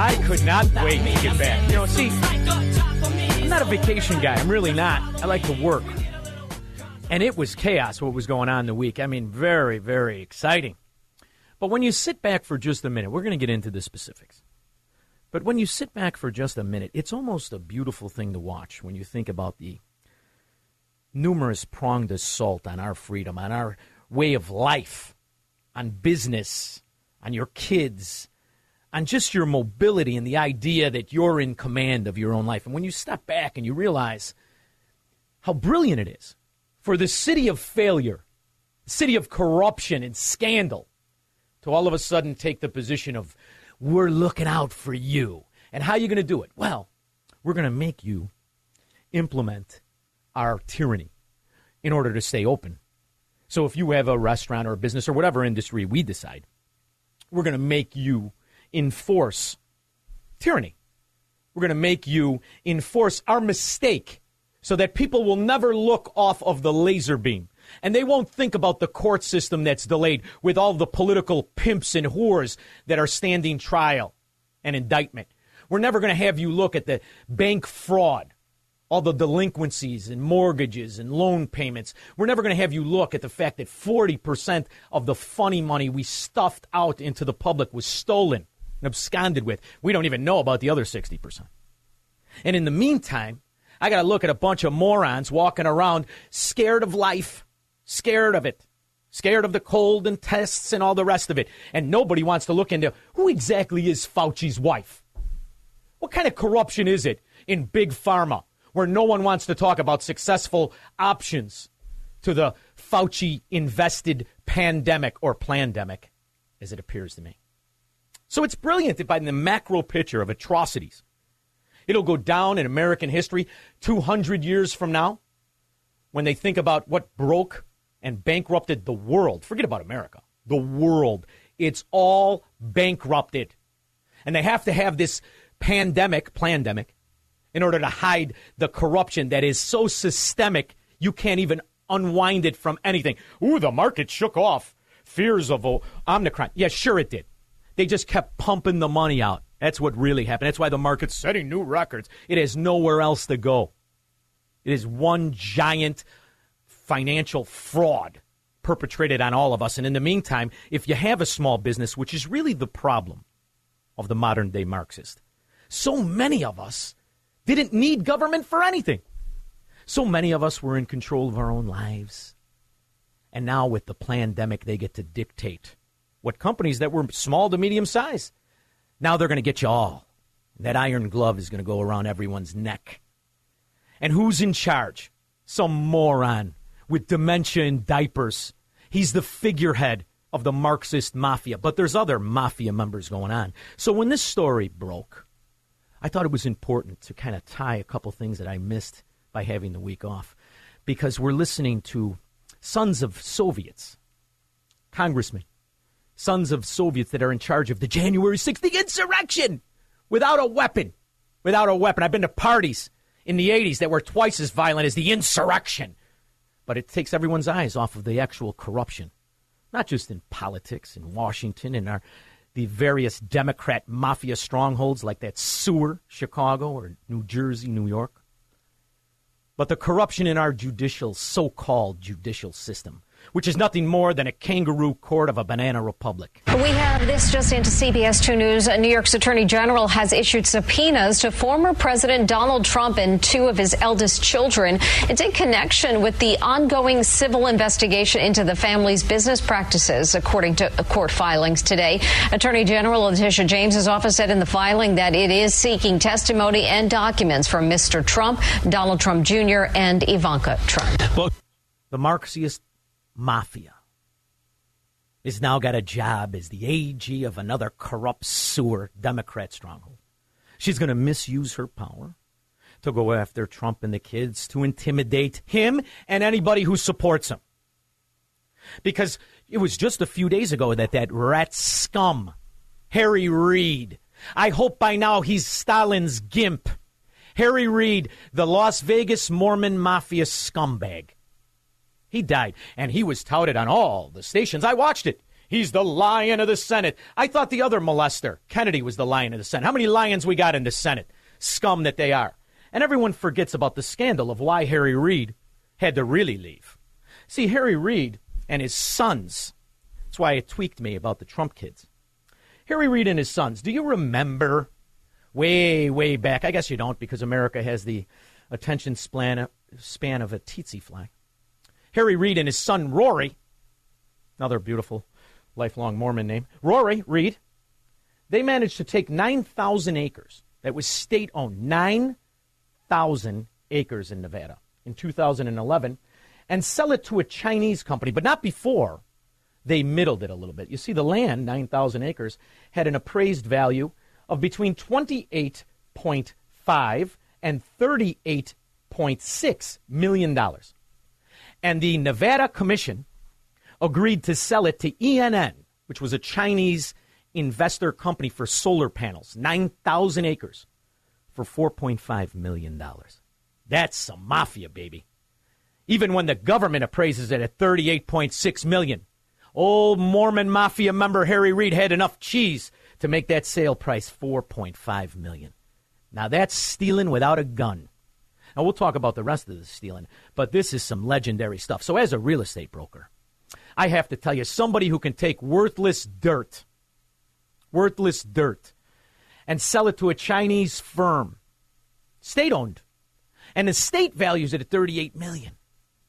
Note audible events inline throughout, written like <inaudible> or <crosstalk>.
I could not wait to get back. You know, see, I'm not a vacation guy. I'm really not. I like to work. And it was chaos what was going on the week. I mean, very, very exciting. But when you sit back for just a minute, we're going to get into the specifics. But when you sit back for just a minute, it's almost a beautiful thing to watch when you think about the numerous pronged assault on our freedom, on our way of life, on business, on your kids, on just your mobility and the idea that you're in command of your own life. And when you step back and you realize how brilliant it is for the city of failure, city of corruption and scandal, to all of a sudden take the position of, we're looking out for you. And how are you going to do it? Well, we're going to make you implement our tyranny in order to stay open. So if you have a restaurant or a business or whatever industry we decide, we're going to make you enforce tyranny. We're going to make you enforce our mistake so that people will never look off of the laser beam. And they won't think about the court system that's delayed with all the political pimps and whores that are standing trial and indictment. We're never going to have you look at the bank fraud, all the delinquencies and mortgages and loan payments. We're never going to have you look at the fact that 40% of the funny money we stuffed out into the public was stolen and absconded with. We don't even know about the other 60%. And in the meantime, I got to look at a bunch of morons walking around scared of life, scared of it, scared of the cold and tests and all the rest of it. And nobody wants to look into who exactly is Fauci's wife. What kind of corruption is it in big pharma where no one wants to talk about successful options to the Fauci invested pandemic or plandemic, as it appears to me? So it's brilliant by the macro picture of atrocities. It'll go down in American history 200 years from now when they think about what broke and bankrupted the world. Forget about America, the world. It's all bankrupted. And they have to have this pandemic, plandemic, in order to hide the corruption that is so systemic you can't even unwind it from anything. Ooh, the market shook off fears of Omicron. Yeah, sure it did. They just kept pumping the money out. That's what really happened. That's why the market's setting new records. It has nowhere else to go. It is one giant financial fraud perpetrated on all of us. And in the meantime, if you have a small business, which is really the problem of the modern day Marxist, so many of us didn't need government for anything. So many of us were in control of our own lives. And now with the pandemic, they get to dictate what companies that were small to medium size. Now they're going to get you all. That iron glove is going to go around everyone's neck. And who's in charge? Some moron with dementia and diapers. He's the figurehead of the Marxist mafia, but there's other mafia members going on. So when this story broke, I thought it was important to kind of tie a couple things that I missed by having the week off because we're listening to sons of Soviets, congressmen, sons of Soviets that are in charge of the January 6th, the insurrection, without a weapon. Without a weapon. I've been to parties in the 80s that were twice as violent as the insurrection. But it takes everyone's eyes off of the actual corruption, not just in politics in Washington and our the various Democrat mafia strongholds like that sewer, Chicago or New Jersey, New York, but the corruption in our judicial, so called judicial system which is nothing more than a kangaroo court of a banana republic. We have this just into CBS 2 News. New York's Attorney General has issued subpoenas to former President Donald Trump and two of his eldest children. It's in connection with the ongoing civil investigation into the family's business practices, according to court filings today. Attorney General Letitia James's office said in the filing that it is seeking testimony and documents from Mr. Trump, Donald Trump Jr., and Ivanka Trump. Well, the Marxist mafia has now got a job as the AG of another corrupt sewer Democrat stronghold. She's going to misuse her power to go after Trump and the kids, to intimidate him and anybody who supports him. Because it was just a few days ago that that rat scum, Harry Reid, I hope by now he's Stalin's gimp. Harry Reid, the Las Vegas Mormon mafia scumbag. He died, and he was touted on all the stations. I watched it. He's the lion of the Senate. I thought the other molester, Kennedy, was the lion of the Senate. How many lions we got in the Senate? Scum that they are. And everyone forgets about the scandal of why Harry Reid had to really leave. See, Harry Reid and his sons, that's why it tweaked me about the Trump kids. Harry Reid and his sons, do you remember way, way back? I guess you don't because America has the attention span, span of a tsetse fly. Harry Reid and his son Rory, another beautiful lifelong Mormon name, Rory Reid, they managed to take 9,000 acres that was state owned, 9,000 acres in Nevada in 2011, and sell it to a Chinese company, but not before they middled it a little bit. You see, the land, 9,000 acres, had an appraised value of between 28.5 and 38.6 million dollars and the Nevada Commission agreed to sell it to ENN, which was a Chinese investor company for solar panels, 9,000 acres, for $4.5 million. That's some mafia, baby. Even when the government appraises it at 38.6 million, old Mormon mafia member Harry Reid had enough cheese to make that sale price 4.5 million. Now that's stealing without a gun. Now, we'll talk about the rest of the stealing, but this is some legendary stuff. So, as a real estate broker, I have to tell you somebody who can take worthless dirt, worthless dirt, and sell it to a Chinese firm, state owned, and the state values it at 38 million.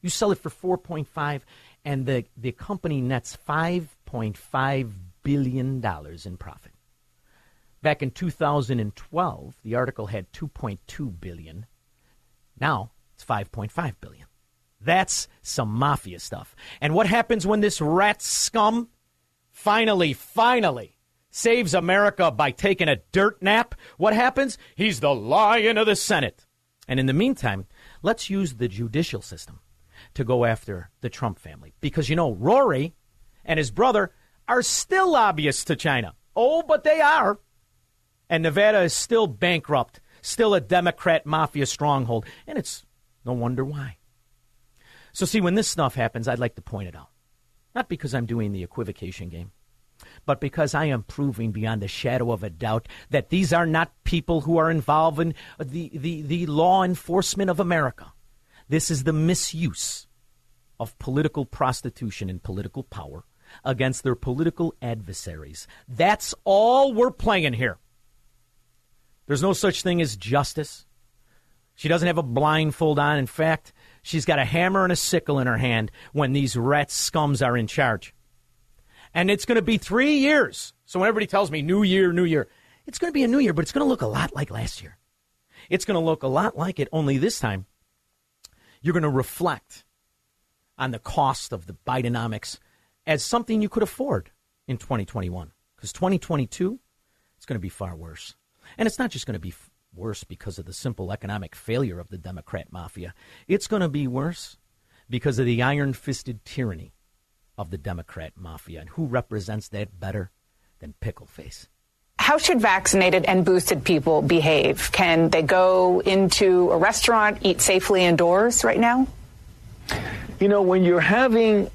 You sell it for 4.5, and the, the company nets 5.5 billion dollars in profit. Back in 2012, the article had 2.2 billion. Now it's 5.5 billion. That's some mafia stuff. And what happens when this rat scum finally, finally saves America by taking a dirt nap? What happens? He's the lion of the Senate. And in the meantime, let's use the judicial system to go after the Trump family. Because, you know, Rory and his brother are still lobbyists to China. Oh, but they are. And Nevada is still bankrupt still a Democrat mafia stronghold. And it's no wonder why. So, see, when this stuff happens, I'd like to point it out. Not because I'm doing the equivocation game, but because I am proving beyond a shadow of a doubt that these are not people who are involved in the, the, the law enforcement of America. This is the misuse of political prostitution and political power against their political adversaries. That's all we're playing here. There's no such thing as justice. She doesn't have a blindfold on. In fact, she's got a hammer and a sickle in her hand when these rat scums are in charge. And it's going to be three years. So when everybody tells me new year, new year, it's going to be a new year, but it's going to look a lot like last year. It's going to look a lot like it, only this time you're going to reflect on the cost of the Bidenomics as something you could afford in 2021. Because 2022, it's going to be far worse. And it's not just going to be f- worse because of the simple economic failure of the Democrat mafia. It's going to be worse because of the iron fisted tyranny of the Democrat mafia. And who represents that better than Pickleface? How should vaccinated and boosted people behave? Can they go into a restaurant, eat safely indoors right now? You know, when you're having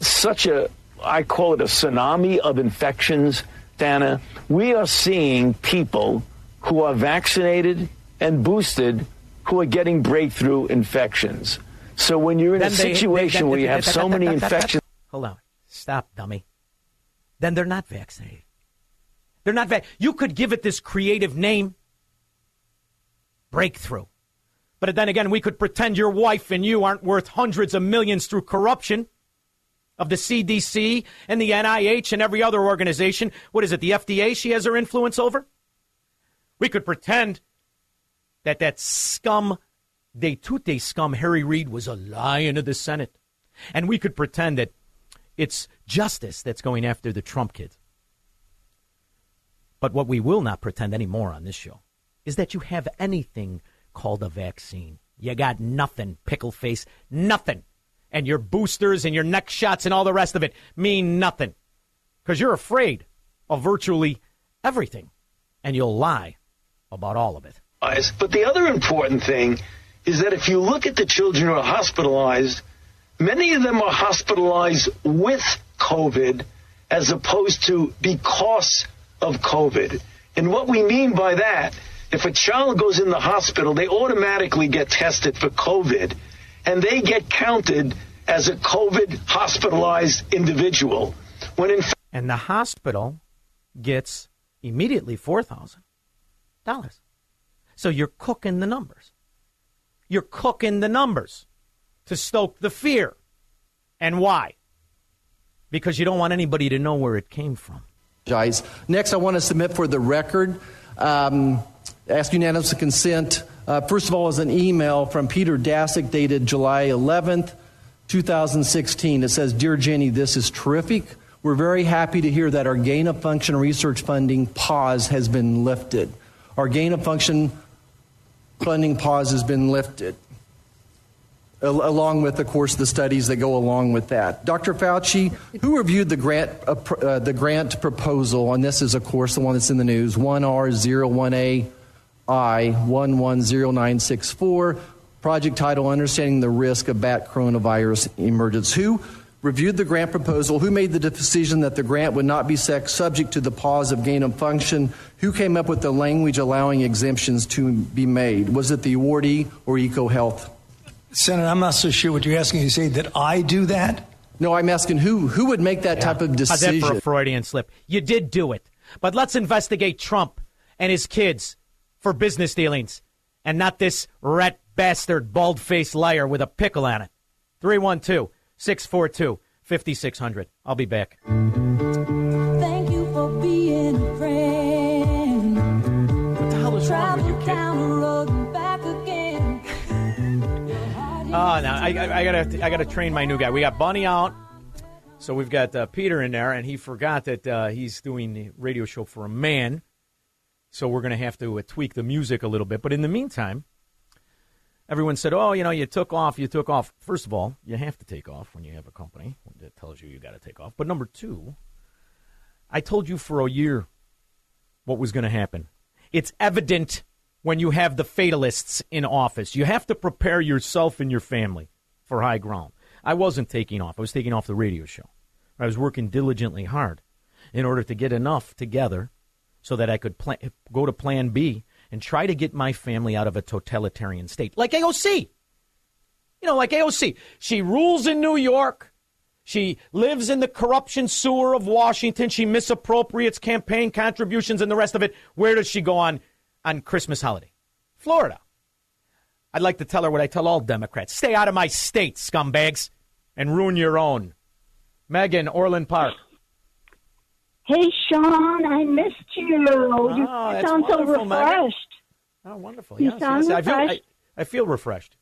such a, I call it a tsunami of infections, Dana, we are seeing people who are vaccinated and boosted who are getting breakthrough infections. So when you're in Then a they- situation they- where you have so many <laughs> infections, Hold on. Stop, dummy. Then they're not vaccinated. They're not vac. You could give it this creative name, breakthrough. But then again, we could pretend your wife and you aren't worth hundreds of millions through corruption of the CDC and the NIH and every other organization. What is it, the FDA she has her influence over? We could pretend that that scum, de tutte scum, Harry Reid was a lion of the Senate. And we could pretend that it's justice that's going after the Trump kids. But what we will not pretend anymore on this show is that you have anything called a vaccine. You got nothing, pickle face, nothing. And your boosters and your neck shots and all the rest of it mean nothing. Because you're afraid of virtually everything. And you'll lie about all of it. But the other important thing is that if you look at the children who are hospitalized, many of them are hospitalized with COVID as opposed to because of COVID. And what we mean by that, if a child goes in the hospital, they automatically get tested for COVID and they get counted as a COVID hospitalized individual. When in fact, And the hospital gets immediately $4,000. So you're cooking the numbers. You're cooking the numbers to stoke the fear. And why? Because you don't want anybody to know where it came from. Next, I want to submit for the record, um, ask unanimous consent. Uh, first of all, is an email from Peter Daszak dated July 11th, 2016. It says, Dear Jenny, this is terrific. We're very happy to hear that our gain of function research funding pause has been lifted. Our gain of function funding pause has been lifted along with, of course, the studies that go along with that. Dr. Fauci, who reviewed the grant, uh, uh, the grant proposal, and this is, of course, the one that's in the news, 1R01AI110964, project title Understanding the Risk of Bat Coronavirus Emergence. Who reviewed the grant proposal? Who made the decision that the grant would not be sex subject to the pause of gain of function? Who came up with the language allowing exemptions to be made? Was it the awardee or EcoHealth? Senator, I'm not so sure what you're asking. You say that I do that? No, I'm asking who who would make that type of How's that for decision? a Freudian slip? You did do it. But let's investigate Trump and his kids for business dealings and not this rat bastard bald faced liar with a pickle on it. 312 642 5600. I'll be back. Thank you for being a friend. What the hell is wrong with you, kid? down the road and back again. <laughs> Oh, no, I, I, I gotta, I gotta train my new guy. We got Bunny out, so we've got uh, Peter in there, and he forgot that uh, he's doing the radio show for a man. So we're gonna have to uh, tweak the music a little bit. But in the meantime, everyone said, "Oh, you know, you took off, you took off." First of all, you have to take off when you have a company that tells you you got to take off. But number two, I told you for a year what was going to happen. It's evident when you have the fatalists in office. You have to prepare yourself and your family for high ground. I wasn't taking off. I was taking off the radio show. I was working diligently hard in order to get enough together so that I could pla go to plan B and try to get my family out of a totalitarian state like AOC. You know, like AOC. She rules in New York. She lives in the corruption sewer of Washington. She misappropriates campaign contributions and the rest of it. Where does she go on on Christmas holiday? Florida. I'd like to tell her what I tell all Democrats stay out of my state, scumbags, and ruin your own. Megan, Orland Park. Hey, Shaun, I missed you. you Oh, that's sound so wonderful, Megan. refreshed. Oh, wonderful. You Yes, sound yes. I, feel, I, refreshed. I feel refreshed.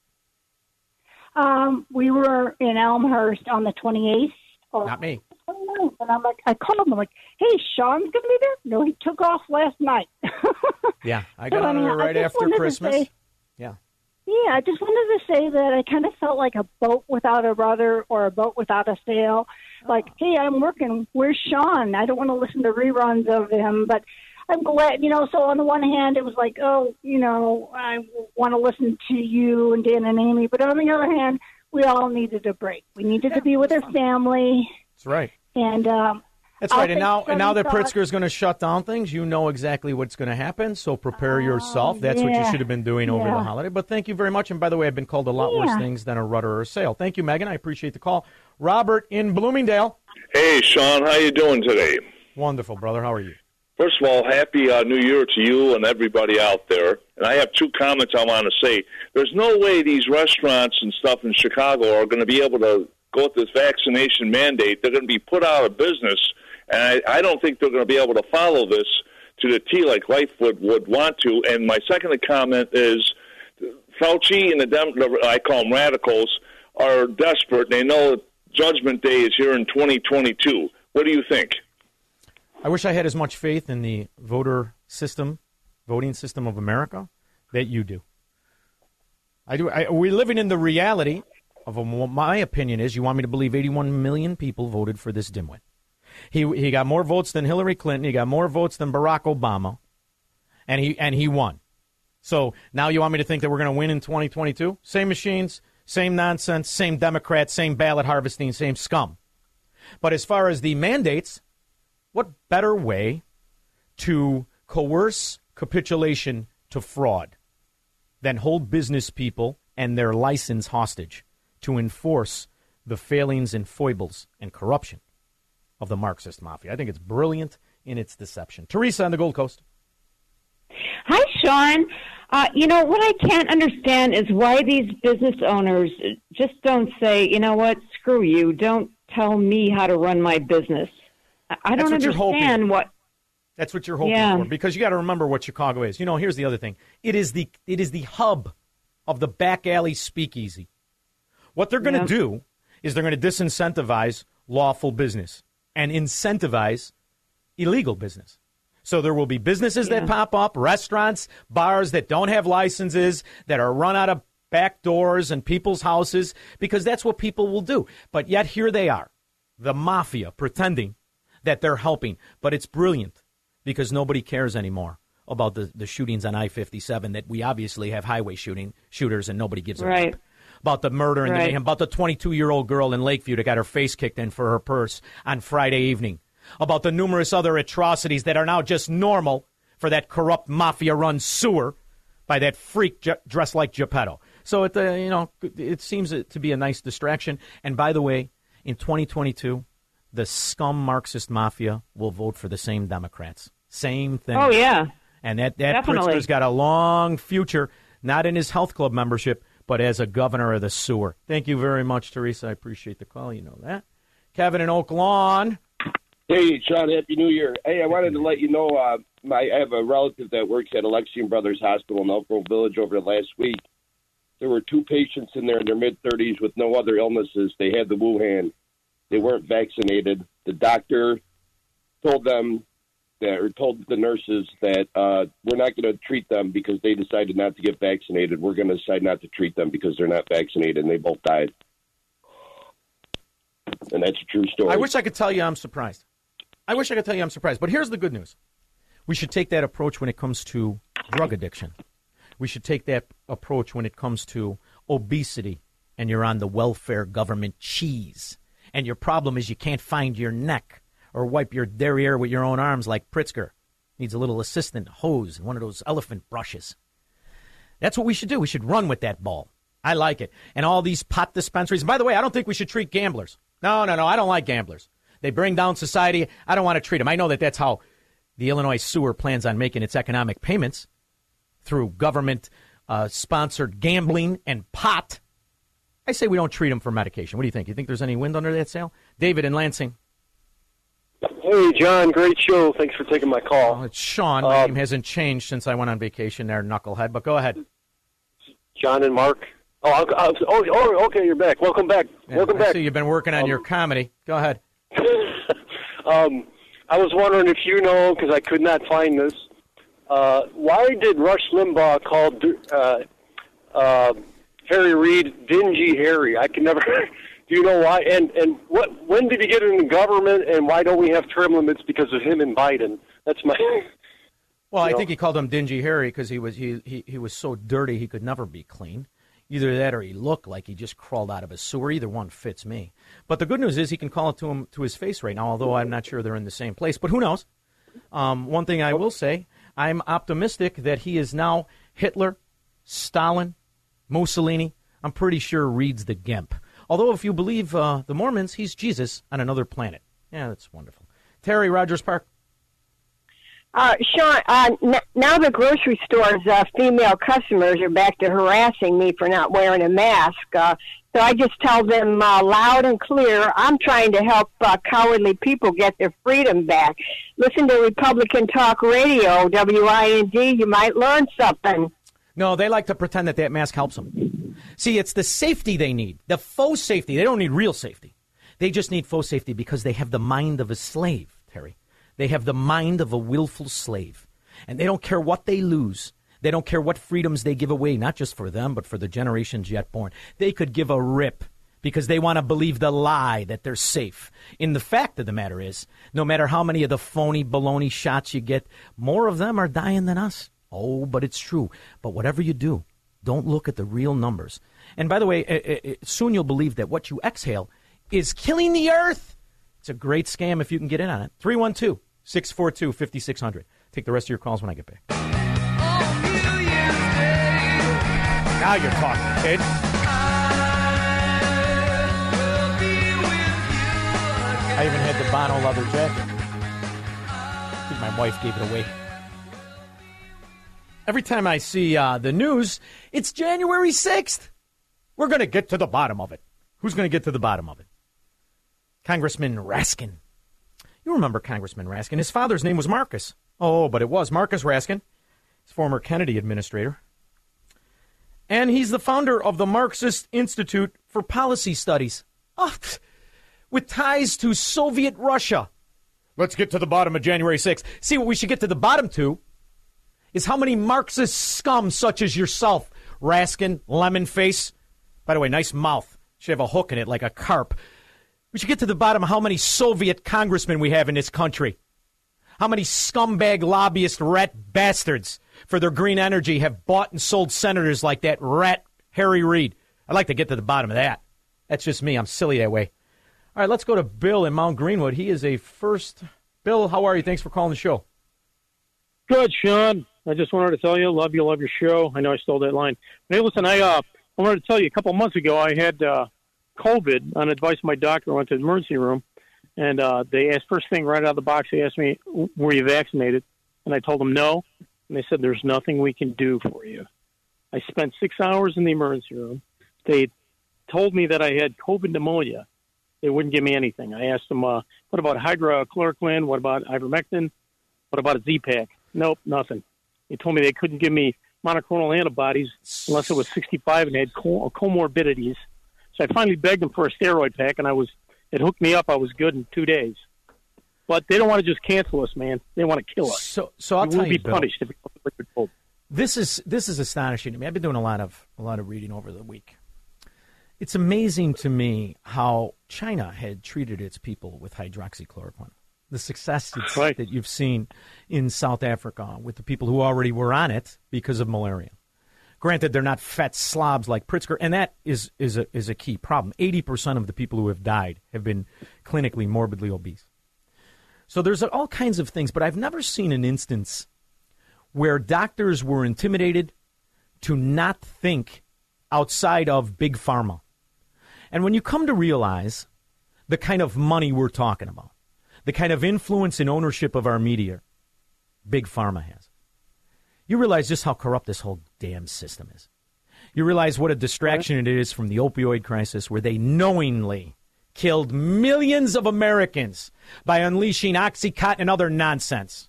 Um, we were in Elmhurst on the 28th. Or Not me. and I'm like, I called him. I'm like, hey, Shaun's going to be there? No, he took off last night. Yeah, I <laughs> So, got I on mean, there right after Christmas. say-. Yeah, I just wanted to say that I kind of felt like a boat without a rudder or a boat without a sail. Like, hey, I'm working. Where's Shaun? I don't want to listen to reruns of him, but I'm glad, you know. So on the one hand, it was like, oh, you know, I want to listen to you and Dan and Amy, but on the other hand, we all needed a break. We needed to be with our family, That's right. and um, That's I'll right. And now, and now that Pritzker is going to shut down things, you know exactly what's going to happen. So prepare yourself. That's what you should have been doing over the holiday. But thank you very much. And by the way, I've been called a lot worse things than a rudder or a sail. Thank you, Megan. I appreciate the call. Robert in Bloomingdale. Hey, Shaun, how you doing today? Wonderful, brother. How are you? First of all, happy uh, New Year to you and everybody out there. And I have two comments I want to say. There's no way these restaurants and stuff in Chicago are going to be able to go with this vaccination mandate. They're going to be put out of business, and I, I don't think they're going to be able to follow this to the T like life would, want to. And my second comment is Fauci and the Dem- I call them radicals are desperate. They know Judgment Day is here in 2022. What do you think? I wish I had as much faith in the voter system, voting system of America, that you do. I do. I, we're living in the reality of a, my opinion is you want me to believe 81 million people voted for this dimwit. He he got more votes than Hillary Clinton. He got more votes than Barack Obama, and he and he won. So now you want me to think that we're going to win in 2022? Same machines, same nonsense, same Democrats, same ballot harvesting, same scum. But as far as the mandates, what better way to coerce capitulation to fraud than hold business people and their license hostage to enforce the failings and foibles and corruption of the Marxist mafia? I think it's brilliant in its deception. Teresa on the Gold Coast. Hi, Shaun. Uh, you know, what I can't understand is why these business owners just don't say, you know what, screw you, don't tell me how to run my business. I- don't what you're hoping. understand what. That's what you're hoping Yeah. for because you got to remember what Chicago is. You know, here's the other thing. It is the it is the hub of the back alley speakeasy. What they're going to Yeah. do is they're going to disincentivize lawful business and incentivize illegal business. So there will be businesses that pop up, restaurants, bars that don't have licenses, that are run out of back doors and people's houses, because that's what people will do. But yet here they are, the mafia, pretending that they're helping. But it's brilliant because nobody cares anymore about the, the shootings on I 57 that we obviously have highway shooting shooters and nobody gives a Right. rip. About the murder and the Right. mayhem, about the 22 year old girl in Lakeview that got her face kicked in for her purse on Friday evening, about the numerous other atrocities that are now just normal for that corrupt mafia run sewer by that freak j- dressed like Geppetto. So it, uh, you know, it seems to be a nice distraction. And by the way, in 2022, the scum Marxist mafia will vote for the same Democrats. Same thing. Oh, yeah. And that, that. Pritzker's got a long future, not in his health club membership, but as a governor of the sewer. Thank you very much, Teresa. I appreciate the call. You know that. Kevin in Oak Lawn. Hey, Shaun, Happy New Year. Hey, I wanted to let you know uh, my, I have a relative that works at Alexian Brothers Hospital in Elk Grove Village over the last week. There were two patients in there in their mid 30s with no other illnesses. They had the Wuhan. They weren't vaccinated. The doctor told them that, or told the nurses that uh, we're not going to treat them because they decided not to get vaccinated. We're going to decide not to treat them because they're not vaccinated, and they both died. And that's a true story. I wish I could tell you I'm surprised. I wish I could tell you I'm surprised. But here's the good news we should take that approach when it comes to drug addiction. We should take that approach when it comes to obesity and you're on the welfare government cheese. And your problem is you can't find your neck or wipe your derriere with your own arms like Pritzker. Needs a little assistant hose and one of those elephant brushes. That's what we should do. We should run with that ball. I like it. And all these pot dispensaries. By the way, I don't think we should treat gamblers. No, no, no. I don't like gamblers. They bring down society. I don't want to treat them. I know that that's how the Illinois sewer plans on making its economic payments through government uh, sponsored gambling and pot. I say we don't treat them for medication. What do you think? You think there's any wind under that sail? David in Lansing. Hey, John, great show. Thanks for taking my call. Oh, it's Shaun. My name hasn't changed since I went on vacation there, knucklehead. But go ahead. John and Mark. Oh, I'll, I'll, oh, oh, okay, you're back. Welcome back. Yeah, Welcome I back. see you've been working on your comedy. Go ahead. <laughs> Um, I was wondering if you know, because I could not find this. Uh, why did Rush Limbaugh call uh, uh, Harry Reid dingy Harry? I can never. <laughs> do you know why? And and what? When did he get in the government? And why don't we have term limits because of him and Biden? That's my. <laughs> Well, I know? think he called him Dingy Harry because he was he, he he was so dirty he could never be clean. Either that or he looked like he just crawled out of a sewer. Either one fits me. But the good news is he can call it to him to his face right now, although I'm not sure they're in the same place. But who knows? Um, one thing I will say, I'm optimistic that he is now Hitler, Stalin, Mussolini. I'm pretty sure Reid's the GIMP. Although, if you believe uh, the Mormons, he's Jesus on another planet. Yeah, that's wonderful. Terry Rogers Park. Uh, Shaun, uh, n- now the grocery store's uh, female customers are back to harassing me for not wearing a mask. Uh, so I just tell them uh, loud and clear, I'm trying to help uh, cowardly people get their freedom back. Listen to Republican Talk Radio, WIND. You might learn something. No, they like to pretend that that mask helps them. See, it's the safety they need, the faux safety. They don't need real safety. They just need faux safety because they have the mind of a slave, Terry. They have the mind of a willful slave. And they don't care what they lose. They don't care what freedoms they give away, not just for them, but for the generations yet born. They could give a rip because they want to believe the lie that they're safe. In the fact of the matter is, no matter how many of the phony baloney shots you get, more of them are dying than us. Oh, but it's true. But whatever you do, don't look at the real numbers. And by the way, it, it, soon you'll believe that what you exhale is killing the earth. It's a great scam if you can get in on it. 312 642 5600. Take the rest of your calls when I get back. Now you're talking, kid. I even had the Bono leather jacket. I think my wife gave it away. Every time I see uh, the news, it's January 6th. We're going to get to the bottom of it. Who's going to get to the bottom of it? Congressman Raskin. You remember Congressman Raskin. His father's name was Marcus. Oh, but it was Marcus Raskin, his former Kennedy administrator. And he's the founder of the Marxist Institute for Policy Studies. Oh, with ties to Soviet Russia. Let's get to the bottom of January 6th. See, what we should get to the bottom to is how many Marxist scum such as yourself, Raskin, Lemon Face. By the way, nice mouth. Should have a hook in it like a carp. We should get to the bottom of how many Soviet congressmen we have in this country. How many scumbag lobbyist rat bastards for their green energy have bought and sold senators like that rat Harry Reid. I'd like to get to the bottom of that. That's just me. I'm silly that way. All right, let's go to Bill in Mount Greenwood. He is a first. Bill, how are you? Thanks for calling the show. Good, Shaun. I just wanted to tell you, love you, love your show. I know I stole that line. Hey, listen, I uh, I wanted to tell you a couple months ago I had uh, COVID on advice of my doctor. I went to the emergency room, and uh, they asked first thing right out of the box. They asked me, "Were you vaccinated?" And I told them no, and they said, "There's nothing we can do for you." I spent six hours in the emergency room. They told me that I had COVID pneumonia. They wouldn't give me anything. I asked them, uh, "What about hydroxychloroquine? What about ivermectin? What about a Z-Pack?" Nope, nothing. They told me they couldn't give me monoclonal antibodies unless it was 65 and they had comorbidities. So I finally begged them for a steroid pack, and I was it hooked me up. I was good in two days. But they don't want to just cancel us, man. They want to kill us. So, so I'll we tell will you, be Bill, punished if we. This is this is astonishing to me. I've been doing a lot of a lot of reading over the week. It's amazing to me how China had treated its people with hydroxychloroquine. The success Right. that you've seen in South Africa with the people who already were on it because of malaria. Granted, they're not fat slobs like Pritzker, and that is, is, a, is a key problem. 80% of the people who have died have been clinically morbidly obese. So there's all kinds of things, but I've never seen an instance where doctors were intimidated to not think outside of big pharma. And when you come to realize the kind of money we're talking about, the kind of influence and ownership of our media big pharma has, you realize just how corrupt this whole damn system is. You realize what a distraction it is from the opioid crisis, where they knowingly killed millions of Americans by unleashing Oxycontin and other nonsense.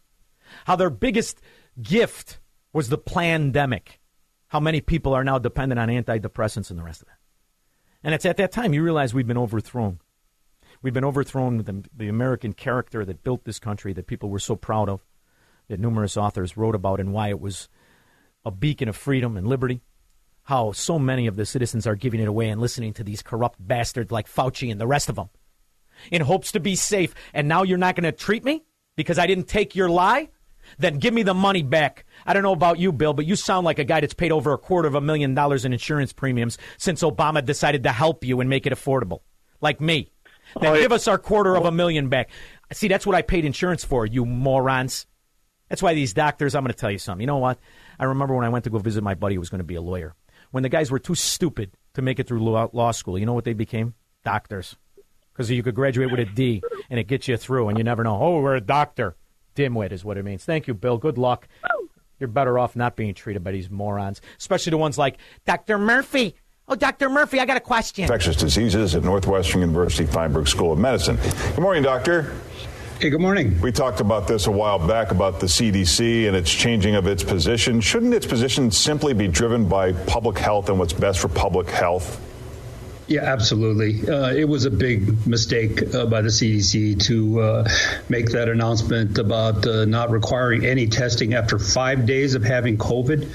How their biggest gift was the pandemic. How many people are now dependent on antidepressants and the rest of that. And it's at that time you realize we've been overthrown. We've been overthrown with the, the American character that built this country that people were so proud of, that numerous authors wrote about, and why it was a beacon of freedom and liberty. How so many of the citizens are giving it away and listening to these corrupt bastards like Fauci and the rest of them in hopes to be safe. And now you're not going to treat me because I didn't take your lie? then give me the money back. I don't know about you, Bill, but you sound like a guy that's paid over a quarter of a million dollars in insurance premiums since Obama decided to help you and make it affordable, like me. Then Oh, give us our quarter of a oh. million back. See, that's what I paid insurance for, you morons. That's why these doctors, I'm going to tell you something. You know what? I remember when I went to go visit my buddy who was going to be a lawyer. When the guys were too stupid to make it through law, law school, you know what they became? Doctors. Because you could graduate with a D and it gets you through, and you never know. Oh, we're a doctor. Dimwit is what it means. Thank you, Bill. Good luck. You're better off not being treated by these morons, especially the ones like Dr. Murphy. Oh, Dr. Murphy, I got a question. infectious diseases at Northwestern University Feinberg School of Medicine. Good morning, doctor. Hey, good morning. We talked about this a while back about the CDC and its changing of its position. Shouldn't its position simply be driven by public health and what's best for public health? Yeah, absolutely. Uh, it was a big mistake uh, by the CDC to uh, make that announcement about uh, not requiring any testing after five days of having COVID.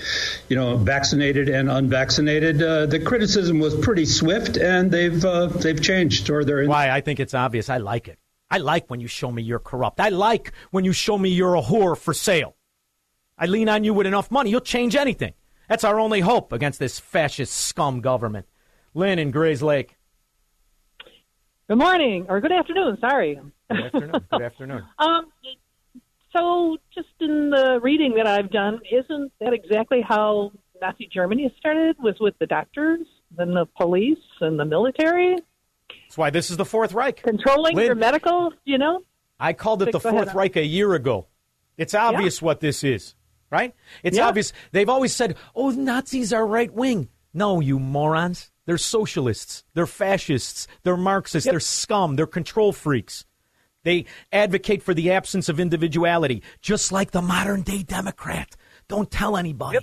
You know, vaccinated and unvaccinated. Uh, the criticism was pretty swift, and they've uh, they've changed, or they're in. Why? I think it's obvious. I like it. I like when you show me you're corrupt. I like when you show me you're a whore for sale. I lean on you with enough money, you'll change anything. That's our only hope against this fascist scum government. Lynn in Grayslake. Good morning or good afternoon. Sorry. Good afternoon. Good afternoon. <laughs> Um, so just in the reading that I've done, isn't that exactly how Nazi Germany started? Was with the doctors, then the police, and the military That's why this is the Fourth Reich. controlling Lynn, your medical. You know. I called it the Go ahead. Fourth Reich a year ago. It's obvious what this is, right? It's Yeah. obvious. They've always said, oh, Nazis are right wing. No, you morons. They're socialists. They're fascists. They're Marxists. They're scum. They're control freaks. They advocate for the absence of individuality, just like the modern day Democrat. Don't tell anybody.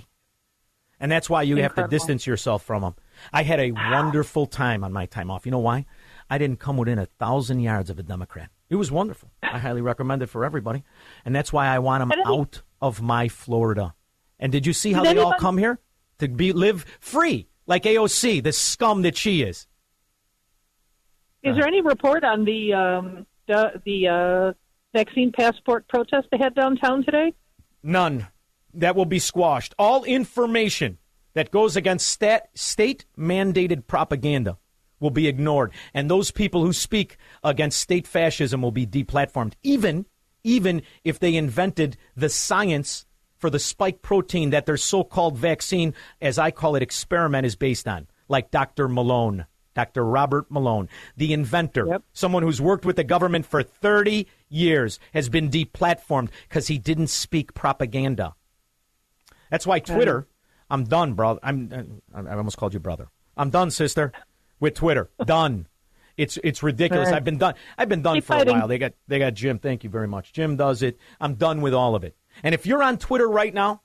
And that's why you have to distance yourself from them. I had a wonderful time on my time off. You know why? I didn't come within a thousand yards of a Democrat. It was wonderful. I highly recommend it for everybody. And that's why I want them out of my Florida. And did you see how Did they all come here? To be live free, like AOC, the scum that she is. Is there any report on the um, the, the uh, vaccine passport protest they had downtown today? None. That will be squashed. All information that goes against stat, state mandated propaganda will be ignored. And those people who speak against state fascism will be deplatformed, even, even if they invented the science for the spike protein that their so called vaccine, as I call it, experiment is based on, like Dr. Malone. Dr. Robert Malone, the inventor, someone who's worked with the government for 30 years, has been deplatformed because he didn't speak propaganda. That's why Twitter. I'm done, brother. I'm. I almost called you brother. I'm done, sister, with Twitter. <laughs> done. It's it's ridiculous. Right. I've been done. I've been done Keep for fighting. a while. They got they got Jim. Thank you very much. Jim does it. I'm done with all of it. And if you're on Twitter right now,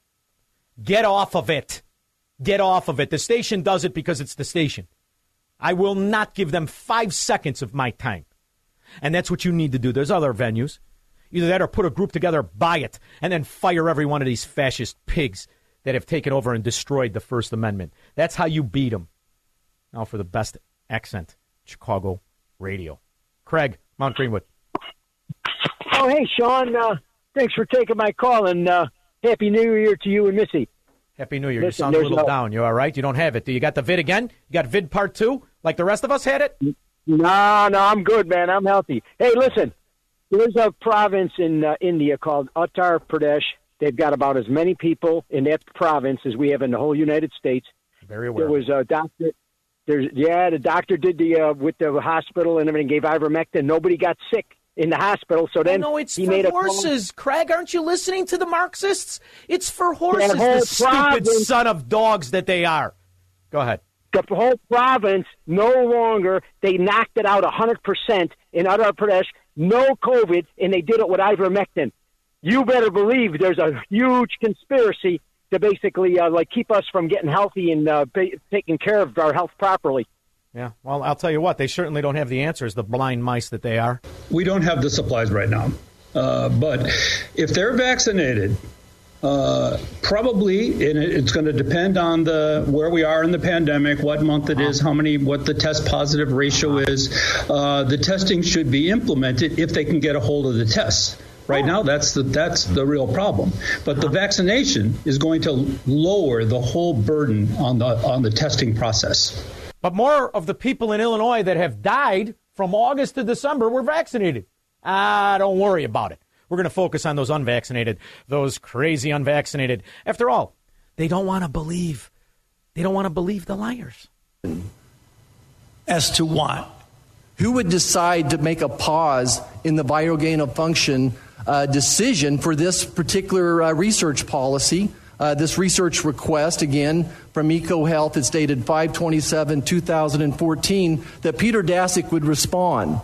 get off of it. Get off of it. The station does it because it's the station. I will not give them five seconds of my time. And that's what you need to do. There's other venues. Either that or put a group together, buy it, and then fire every one of these fascist pigs that have taken over and destroyed the First Amendment. That's how you beat them. Now for the best accent, Chicago radio. Craig, Mount Greenwood. Oh, hey, Shaun. Uh, thanks for taking my call, and uh, Happy New Year to you and Missy. Happy New Year. you Listen, sound a little no- down. You all right? You don't have it. Do you got the vid again? You got vid part two, like the rest of us had it? No, no, I'm good, man. I'm healthy. Hey, listen, there's a province in uh, India called Uttar Pradesh. They've got about as many people in that province as we have in the whole United States. Very aware. There was a doctor. There's yeah, the doctor did the uh, with the hospital and everything, gave ivermectin. Nobody got sick in the hospital. So then no, it's he for made a horses. Craig, aren't you listening to the Marxists? It's for horses, the stupid province- son of dogs that they are. Go ahead. the whole province no longer they knocked it out 100% in Uttar Pradesh no covid and they did it with ivermectin you better believe there's a huge conspiracy to basically uh, like keep us from getting healthy and uh, ba- taking care of our health properly Yeah, well, I'll tell you what, they certainly don't have the answers, the blind mice that they are. We don't have the supplies right now. Uh, but if they're vaccinated, uh, probably, and it's going to depend on the where we are in the pandemic, what month it is, how many, what the test positive ratio is. Uh, the testing should be implemented if they can get a hold of the tests. Right now, that's the that's the real problem. But the vaccination is going to lower the whole burden on the on the testing process. But more of the people in Illinois that have died from August to December were vaccinated. Ah, don't worry about it. We're going to focus on those unvaccinated, those crazy unvaccinated. After all, they don't want to believe. They don't want to believe the liars. As to what? Who would decide to make a pause in the viral gain of function uh, decision for this particular uh, research policy? Uh, this research request, again, from EcoHealth, it's dated 527 2014, that Peter Daszak would respond.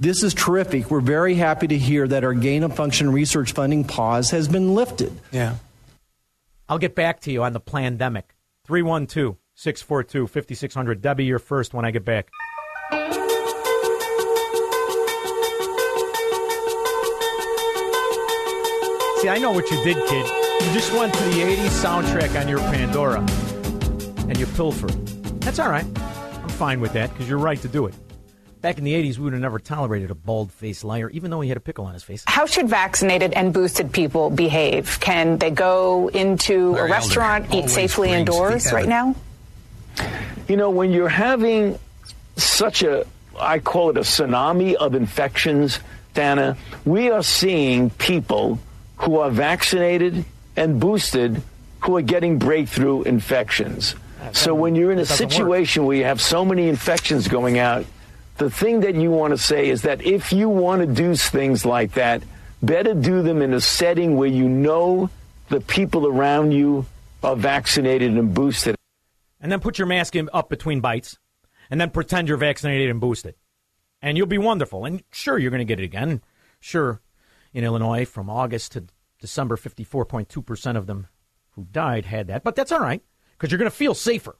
This is terrific. We're very happy to hear that our gain of function research funding pause has been lifted. Yeah. I'll get back to you on the pandemic. 312 642 5600. Debbie, you're first when I get back. See, I know what you did, kid. You just went to the 80s soundtrack on your Pandora and you pilfered. That's all right. I'm fine with that because you're right to do it. Back in the 80s, we would have never tolerated a bald faced liar, even though he had a pickle on his face. How should vaccinated and boosted people behave? Can they go into Larry a restaurant, Elder eat safely indoors right now? You know, when you're having such a, I call it a tsunami of infections, Dana, we are seeing people who are vaccinated and boosted who are getting breakthrough infections. So when you're in a It doesn't work. situation where you have so many infections going out, the thing that you want to say is that if you want to do things like that, better do them in a setting where you know the people around you are vaccinated and boosted. and then put your mask in, up between bites, and then pretend you're vaccinated and boosted, and you'll be wonderful. And sure, you're going to get it again. Sure, in Illinois, from August to December, 54.2 percent of them who died had that, but that's all right because you're going to feel safer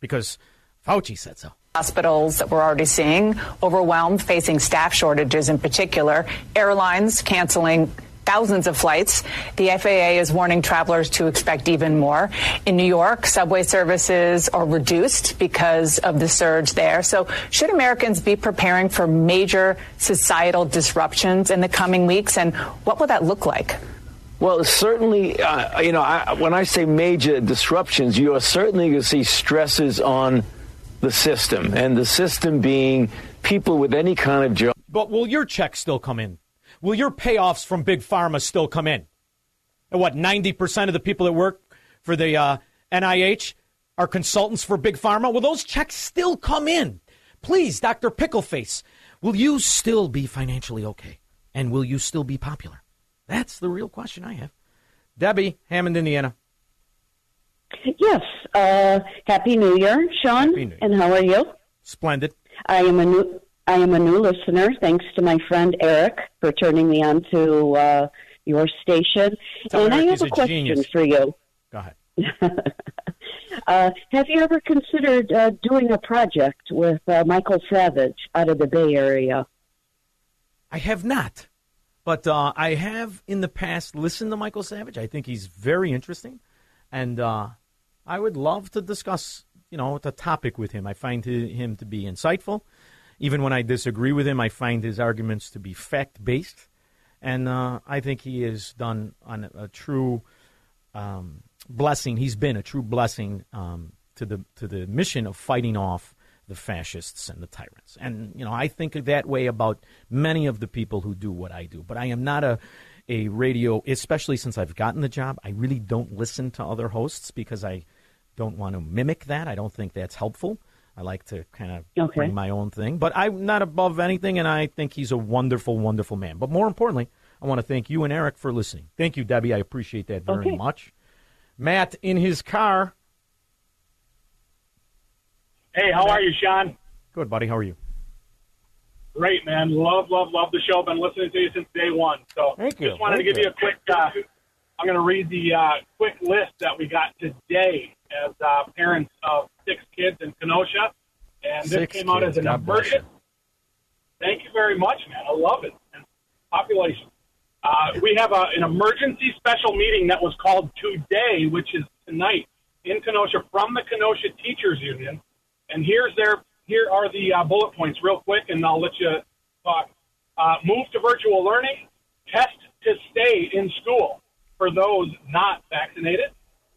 because Fauci said so. Hospitals that we're already seeing overwhelmed, facing staff shortages in particular, airlines canceling thousands of flights. The FAA is warning travelers to expect even more. In New York, subway services are reduced because of the surge there. So, should Americans be preparing for major societal disruptions in the coming weeks? And what will that look like? Well, certainly, uh, you know, I, when I say major disruptions, you are certainly going to see stresses on the system, and the system being people with any kind of job. But will your checks still come in? Will your payoffs from big pharma still come in? And what, 90% of the people that work for the uh, NIH are consultants for big pharma? Will those checks still come in? Please, Dr. Pickleface, will you still be financially okay? And will you still be popular? That's the real question I have. Debbie, Hammond, Indiana. Yes. Uh, Happy New Year, Shaun. Happy New Year. And how are you? Splendid. I am a new. I am a new listener. Thanks to my friend Eric for turning me on to uh, your station. Tell and I Eric have he's a a question genius. for you. Go ahead. <laughs> Uh, have you ever considered uh, doing a project with uh, Michael Savage out of the Bay Area? I have not, but uh, I have in the past listened to Michael Savage. I think he's very interesting, and uh, I would love to discuss, you know, the topic with him. I find him to be insightful. Even when I disagree with him, I find his arguments to be fact based, and uh, I think he has done on a, true um, blessing. He's been a true blessing um, to the to the mission of fighting off the fascists and the tyrants. And you know, I think that way about many of the people who do what I do. But I am not a a radio, especially since I've gotten the job. I really don't listen to other hosts because I don't want to mimic that. I don't think that's helpful. I like to kind of Okay. bring my own thing. But I'm not above anything, and I think he's a wonderful, wonderful man. But more importantly, I want to thank you and Eric for listening. Thank you, Debbie. I appreciate that very Okay. much. Matt in his car. Hey, how are you, Shaun? Good, buddy. How are you? Great, man. Love, love, love the show. Been listening to you since day one. So Thank you. just wanted Thank to give you. you a quick. Uh, I'm going to read the uh, quick list that we got today as uh, parents of six kids in Kenosha, and this Six came out kids. as an God. Thank you very much, man. I love it. And population. Uh, we have a, an emergency special meeting that was called today, which is tonight in Kenosha from the Kenosha Teachers Union. And here's their here are the uh, bullet points, real quick, and I'll let you talk. Uh, move to virtual learning, test to stay in school for those not vaccinated,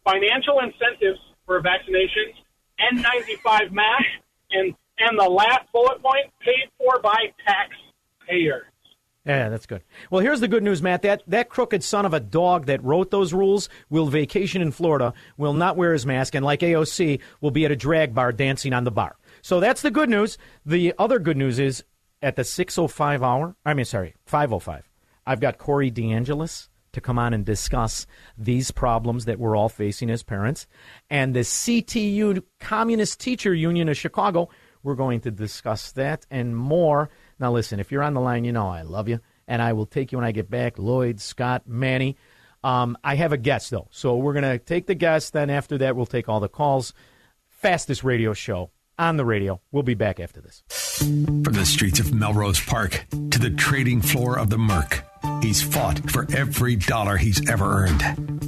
financial incentives for vaccinations, N95 mask, and and the last bullet point paid for by taxpayers. Yeah, that's good. Well, here's the good news, Matt. That that crooked son of a dog that wrote those rules will vacation in Florida, will not wear his mask, and like AOC, will be at a drag bar dancing on the bar. So that's the good news. The other good news is at the 6:05 hour. I mean, sorry, 5:05. I've got Corey DeAngelis to come on and discuss these problems that we're all facing as parents, and the CTU Communist Teacher Union of Chicago. We're going to discuss that and more. Now, listen, if you're on the line, you know I love you, and I will take you when I get back. Lloyd, Scott, Manny. Um, I have a guest, though. So we're going to take the guest. Then after that, we'll take all the calls. Fastest radio show on the radio. We'll be back after this. From the streets of Melrose Park to the trading floor of the Merc, he's fought for every dollar he's ever earned.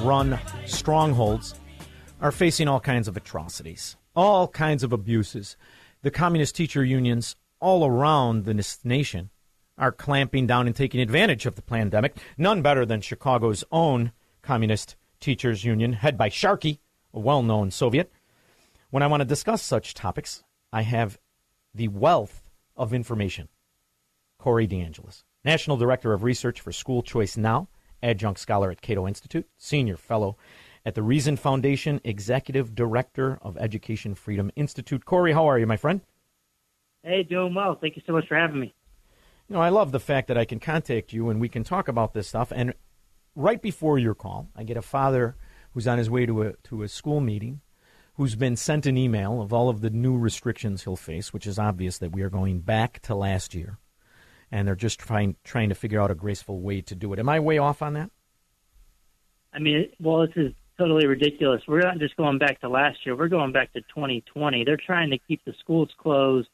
run strongholds, are facing all kinds of atrocities, all kinds of abuses. The communist teacher unions all around this nation are clamping down and taking advantage of the pandemic. None better than Chicago's own communist teachers union, head by Sharkey, a well known Soviet. When I want to discuss such topics, I have the wealth of information. Corey DeAngelis, National Director of Research for School Choice Now, adjunct scholar at Cato Institute, Senior Fellow at the Reason Foundation, Executive Director of Education Freedom Institute. Corey, how are you, my friend? Hey, doing well. Thank you so much for having me. You know, I love the fact that I can contact you and we can talk about this stuff. And right before your call, I get a father who's on his way to a to a school meeting who's been sent an email of all of the new restrictions he'll face, which is obvious that we are going back to last year and they're just trying trying to figure out a graceful way to do it. Am I way off on that? I mean, well, this is totally ridiculous. We're not just going back to last year. We're going back to 2020. They're trying to keep the schools closed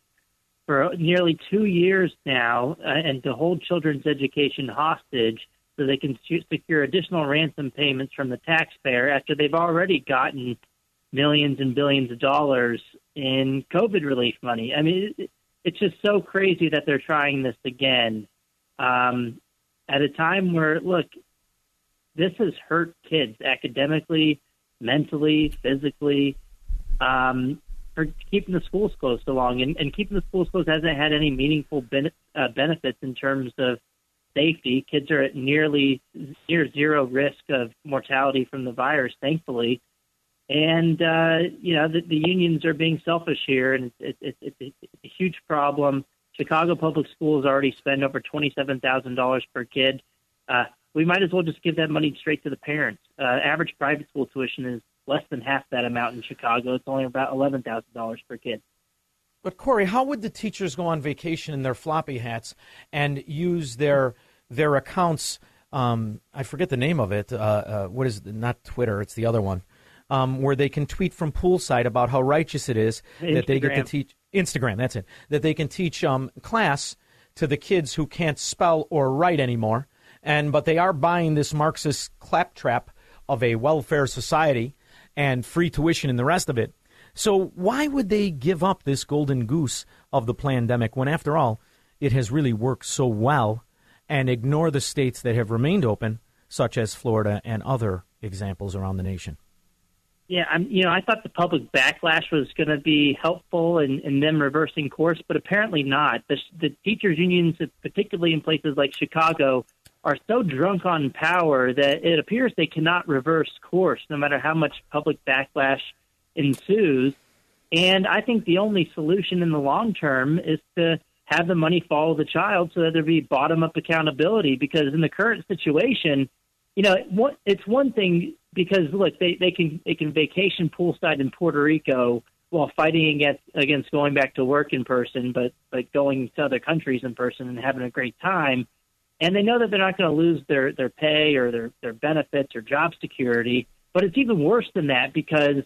for nearly two years now uh, and to hold children's education hostage so they can secure additional ransom payments from the taxpayer after they've already gotten millions and billions of dollars in COVID relief money. I mean, it's just so crazy that they're trying this again um, at a time where, look, this has hurt kids academically, mentally, physically. Um, for keeping the schools closed so long, and, and keeping the schools closed hasn't had any meaningful ben- uh, benefits in terms of safety. Kids are at nearly near zero risk of mortality from the virus, thankfully. And uh, you know the, the unions are being selfish here, and it's, it's, it's, it's a huge problem. Chicago Public Schools already spend over twenty-seven thousand dollars per kid. Uh, we might as well just give that money straight to the parents. Uh, average private school tuition is less than half that amount in Chicago. It's only about eleven thousand dollars per kid. But Corey, how would the teachers go on vacation in their floppy hats and use their their accounts? Um, I forget the name of it. Uh, uh, what is it? not Twitter? It's the other one um, where they can tweet from poolside about how righteous it is Instagram. that they get to teach Instagram. That's it. That they can teach um, class to the kids who can't spell or write anymore, and but they are buying this Marxist claptrap of a welfare society and free tuition and the rest of it. So why would they give up this golden goose of the pandemic when, after all, it has really worked so well, and ignore the states that have remained open, such as Florida and other examples around the nation? Yeah, I'm. You know, I thought the public backlash was going to be helpful in, in them reversing course, but apparently not. The, the teachers' unions, particularly in places like Chicago, are so drunk on power that it appears they cannot reverse course, no matter how much public backlash ensues. And I think the only solution in the long term is to have the money follow the child, so that there be bottom up accountability. Because in the current situation, you know, it's one thing because look, they, they can they can vacation poolside in Puerto Rico while fighting against against going back to work in person, but but going to other countries in person and having a great time. and they know that they're not going to lose their their pay or their their benefits or job security. But it's even worse than that because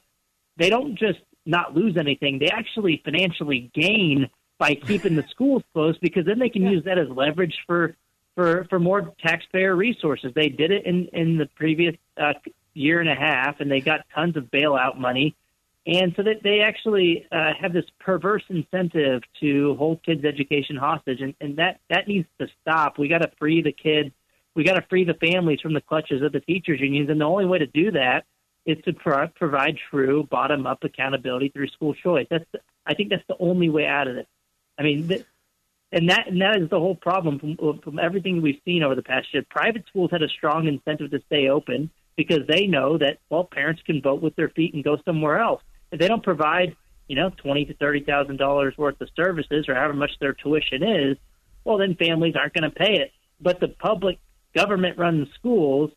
they don't just not lose anything; they actually financially gain by keeping the schools closed because then they can use that as leverage for for for more taxpayer resources. They did it in in the previous uh, year and a half, and they got tons of bailout money. And so that they actually uh, have this perverse incentive to hold kids' education hostage, and, and that that needs to stop. We got to free the kids. We got to free the families from the clutches of the teachers unions, and the only way to do that is to pro- provide true bottom-up accountability through school choice. That's the, I think that's the only way out of this. I mean, th- and that and that is the whole problem from from everything we've seen over the past year. Private schools had a strong incentive to stay open because they know that well, parents can vote with their feet and go somewhere else. If they don't provide, you know, twenty to thirty thousand dollars worth of services or however much their tuition is, well, then families aren't going to pay it. But the public government-run schools,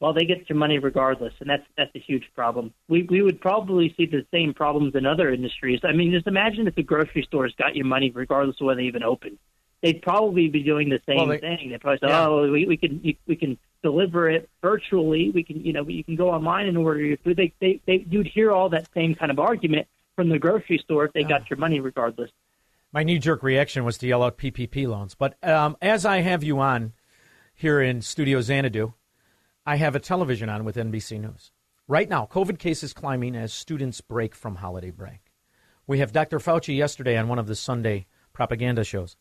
well, they get your money regardless, and that's that's a huge problem. We we would probably see the same problems in other industries. I mean, just imagine if the grocery stores got your money regardless of whether they even opened. They'd probably be doing the same Well, they- thing. They'd probably say, Yeah. "Oh, we, we can we can deliver it virtually. We can you know you can go online and order your food." They they, they you'd hear all that same kind of argument from the grocery store if they got your money regardless. My knee jerk reaction was to yell out PPP loans. But um, as I have you on here in Studio Xanadu, I have a television on with NBC News. Right now, COVID cases climbing as students break from holiday break. We have Dr. Fauci yesterday on one of the Sunday propaganda shows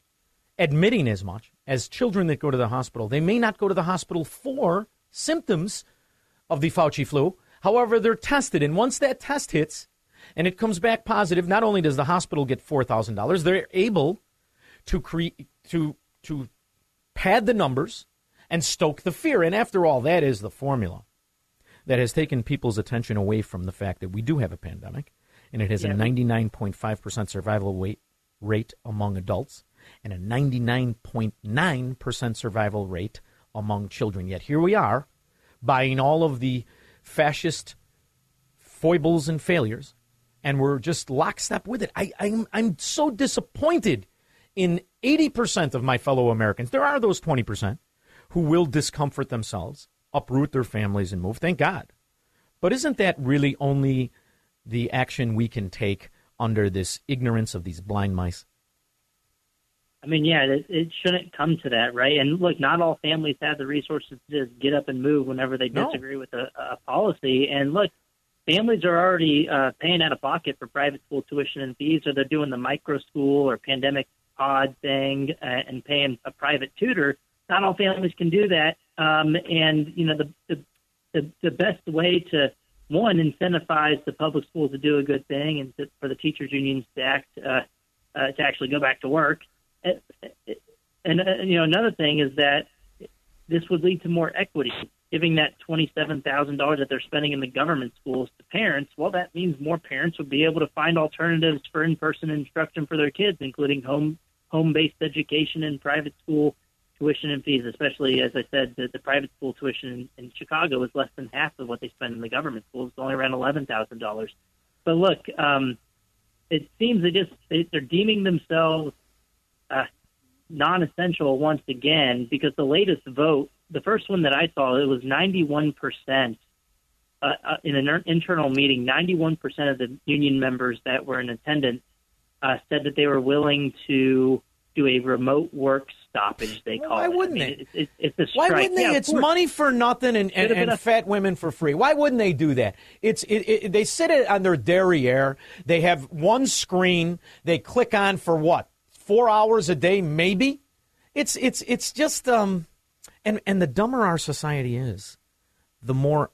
admitting as much as children that go to the hospital. They may not go to the hospital for symptoms of the Fauci flu. However, they're tested. And once that test hits and it comes back positive, not only does the hospital get $4,000, they're able to create, to, to pad the numbers and stoke the fear. And after all, that is the formula that has taken people's attention away from the fact that we do have a pandemic and it has a 99.5% survival rate, rate among adults and a 99.9% survival rate among children. Yet here we are buying all of the fascist foibles and failures, and we're just lockstep with it. I, I'm, I'm so disappointed in 80% of my fellow Americans. There are those 20% who will discomfort themselves, uproot their families, and move. Thank God. But isn't that really only the action we can take under this ignorance of these blind mice? I mean, yeah, it, it shouldn't come to that, right? And look, not all families have the resources to just get up and move whenever they No. disagree with a, a policy. And look, families are already uh, paying out of pocket for private school tuition and fees, or they're doing the micro school or pandemic pod thing uh, and paying a private tutor. Not all families can do that. Um, and you know, the, the the the best way to one incentivize the public schools to do a good thing and to, for the teachers unions to act uh, uh, to actually go back to work. And, and uh, you know, another thing is that this would lead to more equity. Giving that twenty-seven thousand dollars that they're spending in the government schools to parents, well, that means more parents would be able to find alternatives for in-person instruction for their kids, including home home-based education and private school tuition and fees. Especially, as I said, the, the private school tuition in, in Chicago is less than half of what they spend in the government schools. It's only around eleven thousand dollars. But look, um, it seems they just they, they're deeming themselves uh, non-essential once again because the latest vote, the first one that I saw, it was 91 percent uh, uh, in an internal meeting. 91 percent of the union members that were in attendance uh, said that they were willing to do a remote work stoppage. They call Why it. wouldn't I mean, they? It's, it's, it's Why wouldn't they? Yeah, it's course. money for nothing and, and, and a- fat women for free. Why wouldn't they do that? It's it, it, they sit it on their derriere. They have one screen. They click on for what four hours a day, maybe. It's it's it's just um, and and the dumber our society is, the more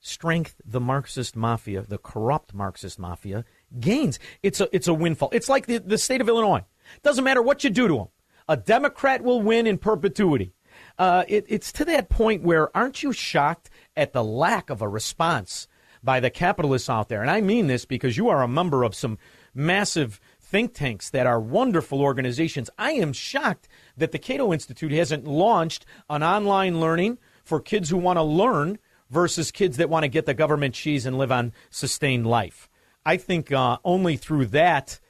strength the Marxist mafia, the corrupt Marxist mafia, gains. It's a it's a windfall. It's like the, the state of Illinois. Doesn't matter what you do to them, a Democrat will win in perpetuity. Uh, it, it's to that point where aren't you shocked at the lack of a response by the capitalists out there? And I mean this because you are a member of some massive think tanks that are wonderful organizations. I am shocked that the Cato Institute hasn't launched an online learning for kids who want to learn versus kids that want to get the government cheese and live on sustained life. I think uh, only through that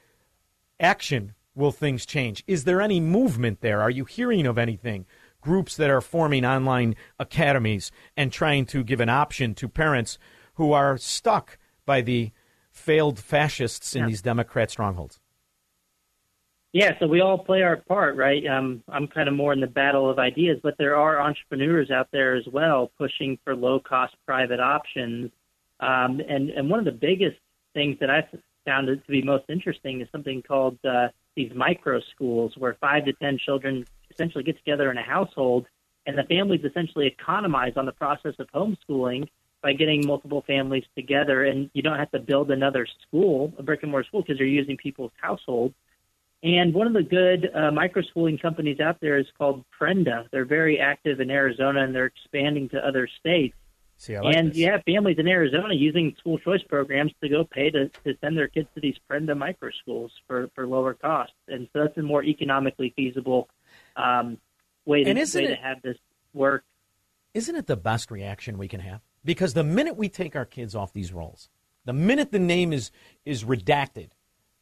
action will things change. Is there any movement there? Are you hearing of anything? groups that are forming online academies and trying to give an option to parents who are stuck by the failed fascists in Yeah. these Democrat strongholds. Yeah, so we all play our part, right? Um, I'm kind of more in the battle of ideas, but there are entrepreneurs out there as well pushing for low cost private options. Um, and, and one of the biggest things that I found to be most interesting is something called uh, these micro schools, where five to 10 children essentially get together in a household, and the families essentially economize on the process of homeschooling by getting multiple families together. And you don't have to build another school, a brick and mortar school, because you're using people's households. And one of the good uh, microschooling companies out there is called Prenda. They're very active in Arizona and they're expanding to other states. See, like and this. you have families in Arizona using school choice programs to go pay to, to send their kids to these Prenda micro schools for, for lower costs. And so that's a more economically feasible um, way, to, And isn't to have this work. Isn't it the best reaction we can have? Because the minute we take our kids off these rolls, the minute the name is is redacted,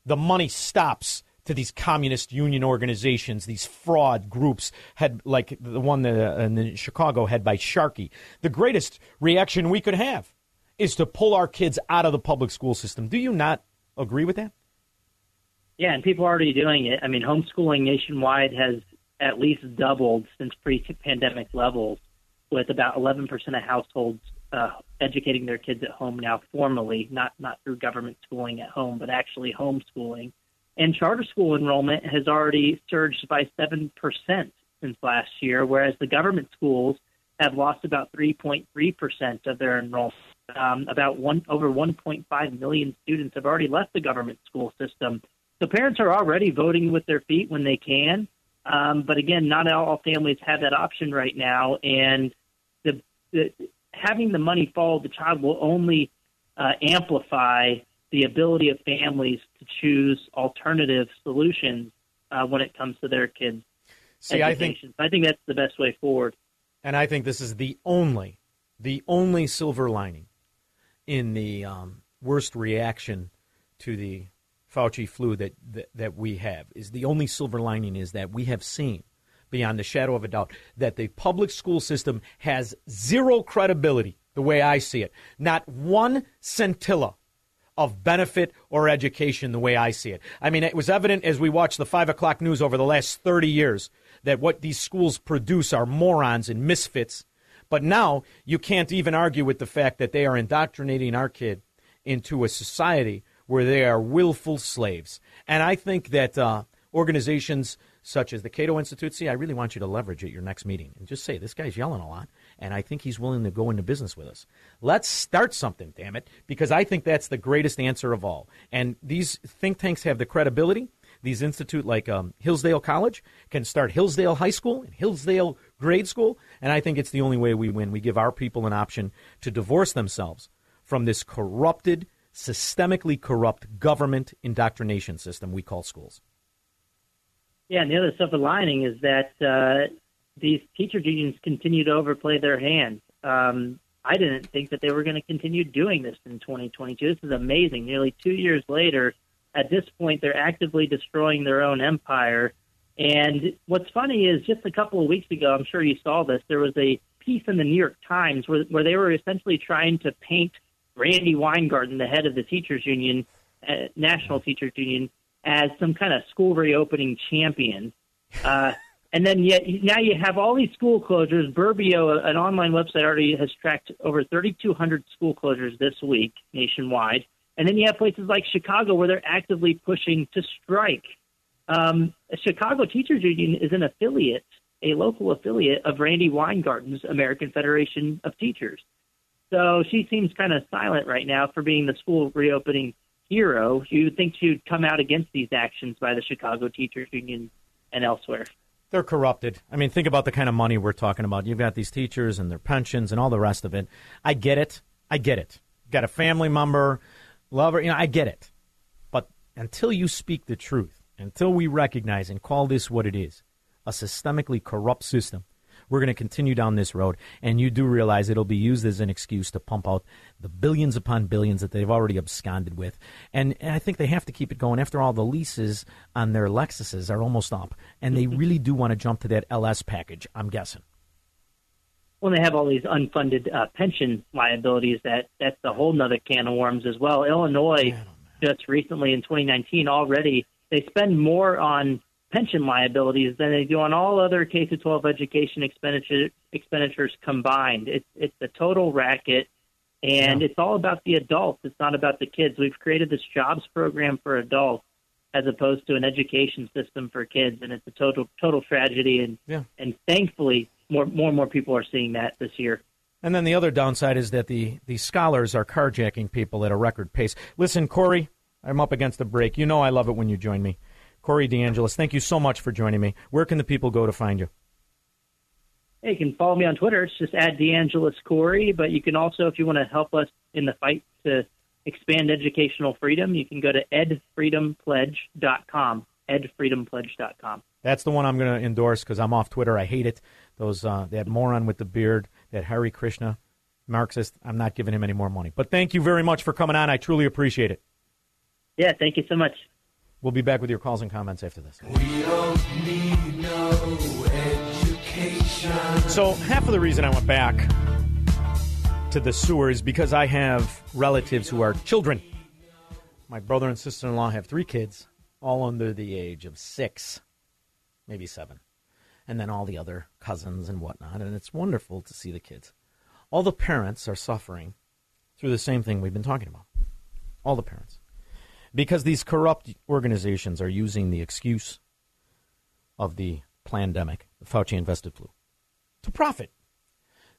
the money stops to these communist union organizations, these fraud groups, head like the one uh, in Chicago, head by Sharkey. The greatest reaction we could have is to pull our kids out of the public school system. Do you not agree with that? Yeah, and people are already doing it. I mean, homeschooling nationwide has at least doubled since pre-pandemic levels, with about 11% of households uh, educating their kids at home now formally, not not through government schooling at home, but actually homeschooling. And charter school enrollment has already surged by 7% since last year, whereas the government schools have lost about 3.3% of their enrollment. Um, about one over 1.5 million students have already left the government school system. So parents are already voting with their feet when they can. Um, but again, not all families have that option right now, and the, the having the money follow the child will only uh, amplify the ability of families to choose alternative solutions uh, when it comes to their kids' See, I think education. I think that's the best way forward. And I think this is the only, the only silver lining in the um, worst reaction to the Fauci flu that, that that we have. Is the only silver lining is that we have seen, beyond the shadow of a doubt, that the public school system has zero credibility. The way I see it, not one scintilla of benefit or education the way I see it. I mean, it was evident as we watched the five o'clock news over the last 30 years that what these schools produce are morons and misfits. But now you can't even argue with the fact that they are indoctrinating our kid into a society where they are willful slaves. And I think that uh, organizations such as the Cato Institute, see, I really want you to leverage at your next meeting and just say, this guy's yelling a lot, and I think he's willing to go into business with us. Let's start something, damn it, because I think that's the greatest answer of all. And these think tanks have the credibility. These institute like um, Hillsdale College can start Hillsdale High School and Hillsdale Grade School, and I think it's the only way we win. We give our people an option to divorce themselves from this corrupted, systemically corrupt government indoctrination system we call schools. Yeah, and the other silver lining is that uh, these teacher unions continue to overplay their hand. Um, I didn't think that they were going to continue doing this in 2022. This is amazing. Nearly two years later, at this point, they're actively destroying their own empire. And what's funny is just a couple of weeks ago, I'm sure you saw this, there was a piece in the New York Times where, where they were essentially trying to paint Randi Weingarten, the head of the teachers union, uh, National Teachers Union, as some kind of school reopening champion. Uh, and then yet now you have all these school closures. Burbio, an online website, already has tracked over 3,200 school closures this week nationwide. And then you have places like Chicago where they're actively pushing to strike. Um, Chicago Teachers Union is an affiliate, a local affiliate of Randi Weingarten's American Federation of Teachers. So she seems kind of silent right now for being the school reopening hero. You would think she'd come out against these actions by the Chicago Teachers Union and elsewhere. They're corrupted. I mean, think about the kind of money we're talking about. You've got these teachers and their pensions and all the rest of it. I get it. I get it. Got a family member, lover, you know, I get it. But until you speak the truth, until we recognize and call this what it is, a systemically corrupt system we're going to continue down this road. And you do realize it'll be used as an excuse to pump out the billions upon billions that they've already absconded with. And, and I think they have to keep it going. After all, the leases on their Lexuses are almost up, and they really do want to jump to that LS package. I'm guessing. When they have all these unfunded uh, pension liabilities, that that's a whole nother can of worms as well. Illinois just recently in 2019 already they spend more on pension liabilities than they do on all other K through 12 education expenditure, expenditures combined. It's it's a total racket, and Yeah. it's all about the adults. It's not about the kids. We've created this jobs program for adults as opposed to an education system for kids, and it's a total total tragedy. And Yeah. and thankfully, more more and more people are seeing that this year. And then the other downside is that the, the scholars are carjacking people at a record pace. Listen, Corey, I'm up against the break. You know I love it when you join me. Corey DeAngelis, thank you so much for joining me. Where can the people go to find you? Hey, you can follow me on Twitter. It's just at DeAngelis Corey. But you can also, if you want to help us in the fight to expand educational freedom, you can go to edfreedompledge.com. Edfreedompledge.com. That's the one I'm going to endorse because I'm off Twitter. I hate it. Those uh, that moron with the beard, that Hare Krishna Marxist. I'm not giving him any more money. But thank you very much for coming on. I truly appreciate it. Yeah, thank you so much. We'll be back with your calls and comments after this. We don't need no education. So half of the reason I went back to the sewer is because I have relatives who are children. My brother and sister in law have three kids, all under the age of six, maybe seven. And then all the other cousins and whatnot. And it's wonderful to see the kids. All the parents are suffering through the same thing we've been talking about. All the parents. Because these corrupt organizations are using the excuse of the pandemic, the Fauci invested flu, to profit.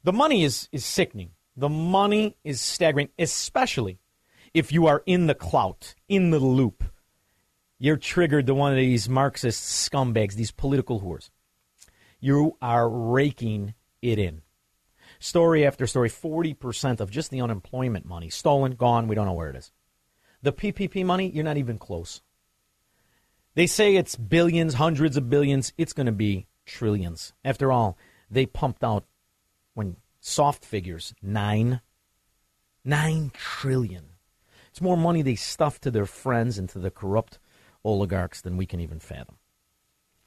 The money is, is sickening. The money is staggering, especially if you are in the clout, in the loop. You're triggered to one of these Marxist scumbags, these political whores. You are raking it in. Story after story 40% of just the unemployment money stolen, gone, we don't know where it is. The PPP money, you're not even close. They say it's billions, hundreds of billions. It's going to be trillions. After all, they pumped out, when soft figures, nine, nine trillion. It's more money they stuffed to their friends and to the corrupt oligarchs than we can even fathom.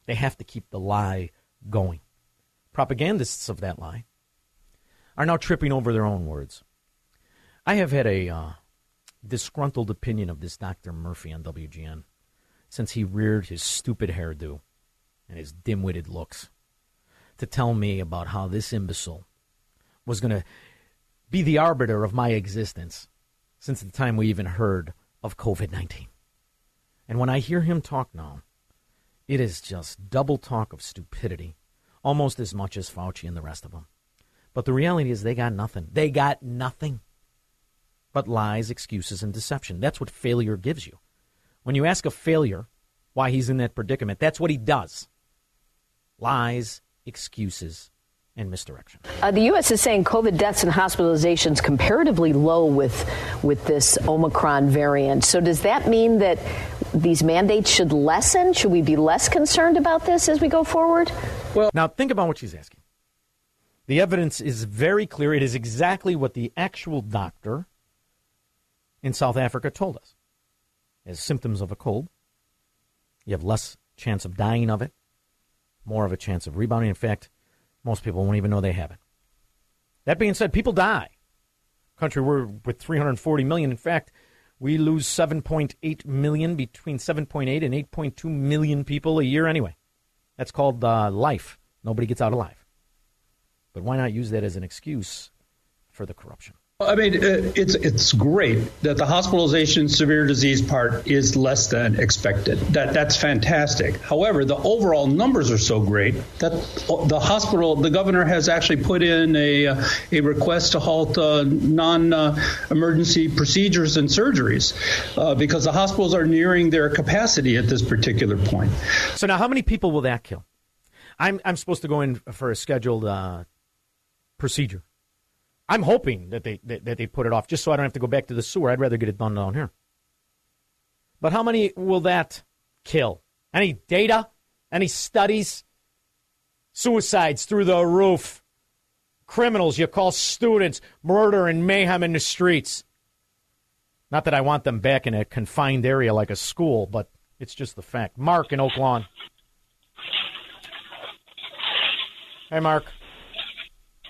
They have to keep the lie going. Propagandists of that lie are now tripping over their own words. I have had a uh, disgruntled opinion of this Dr. Murphy on WGN since he reared his stupid hairdo and his dim witted looks to tell me about how this imbecile was going to be the arbiter of my existence since the time we even heard of COVID 19. And when I hear him talk now, it is just double talk of stupidity, almost as much as Fauci and the rest of them. But the reality is, they got nothing. They got nothing but lies, excuses, and deception. That's what failure gives you. When you ask a failure why he's in that predicament, that's what he does lies, excuses, and misdirection. Uh, the U.S. is saying COVID deaths and hospitalizations comparatively low with with this Omicron variant. So does that mean that these mandates should lessen? Should we be less concerned about this as we go forward? Well, now think about what she's asking. The evidence is very clear. It is exactly what the actual doctor in South Africa told us. As symptoms of a cold, you have less chance of dying of it, more of a chance of rebounding. In fact, most people won't even know they have it. That being said, people die. Country we're with 340 million. In fact, we lose 7.8 million between 7.8 and 8.2 million people a year anyway. That's called uh, life. Nobody gets out alive. But why not use that as an excuse for the corruption? I mean, uh, it's it's great that the hospitalization severe disease part is less than expected. That that's fantastic. However, the overall numbers are so great that the hospital, the governor has actually put in a uh, a request to halt uh, non-emergency procedures and surgeries uh, because the hospitals are nearing their capacity at this particular point. So now, how many people will that kill? I'm I'm supposed to go in for a scheduled uh, procedure. I'm hoping that they that, that they put it off just so I don't have to go back to the sewer. I'd rather get it done down here. But how many will that kill? Any data? Any studies? Suicides through the roof. Criminals, you call students, murder and mayhem in the streets. Not that I want them back in a confined area like a school, but it's just the fact. Mark in Oak Lawn. Hey, Mark.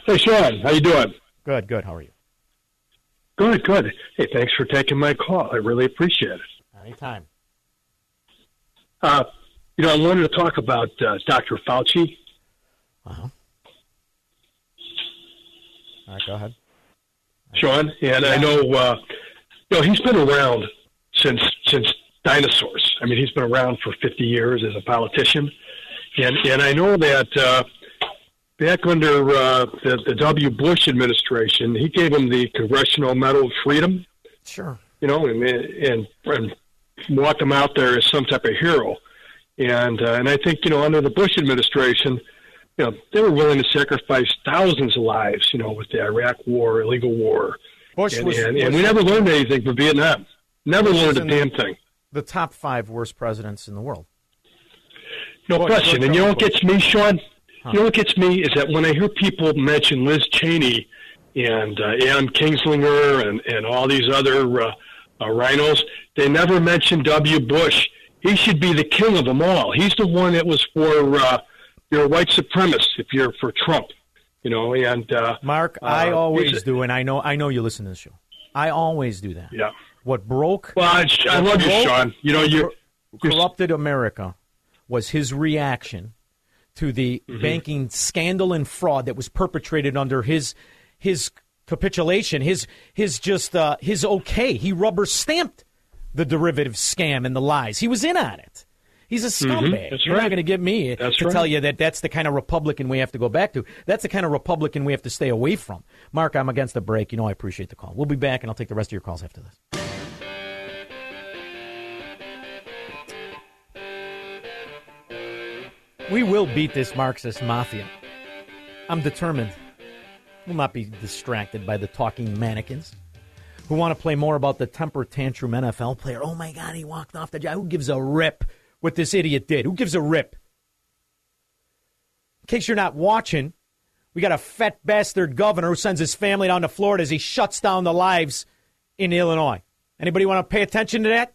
Hey, Shaun. How you doing? Good, good. How are you? Good, good. Hey, thanks for taking my call. I really appreciate it. Anytime. Uh, you know, I wanted to talk about uh, Dr. Fauci. Uh-huh. All right, go ahead. Shaun, and I know, uh, you know, he's been around since since dinosaurs. I mean, he's been around for 50 years as a politician, and and I know that uh, back under uh, the, the W. Bush administration, he gave him the Congressional Medal of Freedom. Sure. You know, and and, and walked him out there as some type of hero, and uh, and I think you know under the Bush administration you know, they were willing to sacrifice thousands of lives, you know, with the Iraq War, illegal war. Bush and, was- and, and Bush we never learned anything from Vietnam. Never Bush learned a damn the- thing. The top five worst presidents in the world. No Bush, question. And you know what gets me, Shaun? You know what gets me is that when I hear people mention Liz Cheney and uh, Adam Kinzinger and, and all these other uh, uh, RINOs, they never mention W. Bush. He should be the king of them all. He's the one that was for uh, you're a white supremacist if you're for Trump. You know, and uh, Mark, I uh, always do, and I know I know you listen to the show. I always do that. Yeah. What broke? Well, I, I love you, Shaun. You know, you corrupted America was his reaction to the Mm-hmm. banking scandal and fraud that was perpetrated under his his capitulation, his his just uh, his okay. He rubber stamped the derivative scam and the lies. He was in on it. He's a scumbag. Mhm. That's You're not going to get me That's to right. tell you that that's the kind of Republican we have to go back to. That's the kind of Republican we have to stay away from. Mark, I'm against the break. You know I appreciate the call. We'll be back, and I'll take the rest of your calls after this. We will beat this Marxist mafia. I'm determined. We'll not be distracted by the talking mannequins who want to play more about the temper tantrum NFL player. Oh my God, he walked off the job. Who gives a rip what this idiot did? Who gives a rip? In case you're not watching, we got a fat bastard governor who sends his family down to Florida as he shuts down the lives in Illinois. Anybody want to pay attention to that?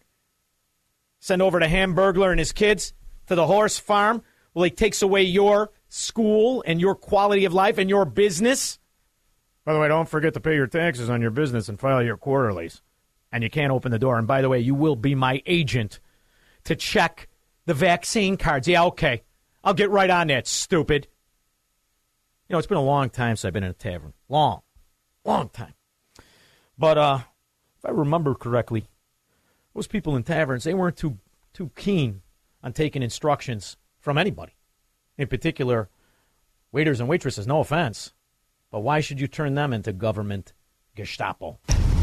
Send over to Hamburglar and his kids to the horse farm. Well, it takes away your school and your quality of life and your business. By the way, don't forget to pay your taxes on your business and file your quarterlies. And you can't open the door. And by the way, you will be my agent to check the vaccine cards. Yeah, okay. I'll get right on that, stupid. You know, it's been a long time since I've been in a tavern. Long, long time. But uh, if I remember correctly, those people in taverns, they weren't too too keen on taking instructions from anybody. In particular, waiters and waitresses, no offense. But why should you turn them into government Gestapo?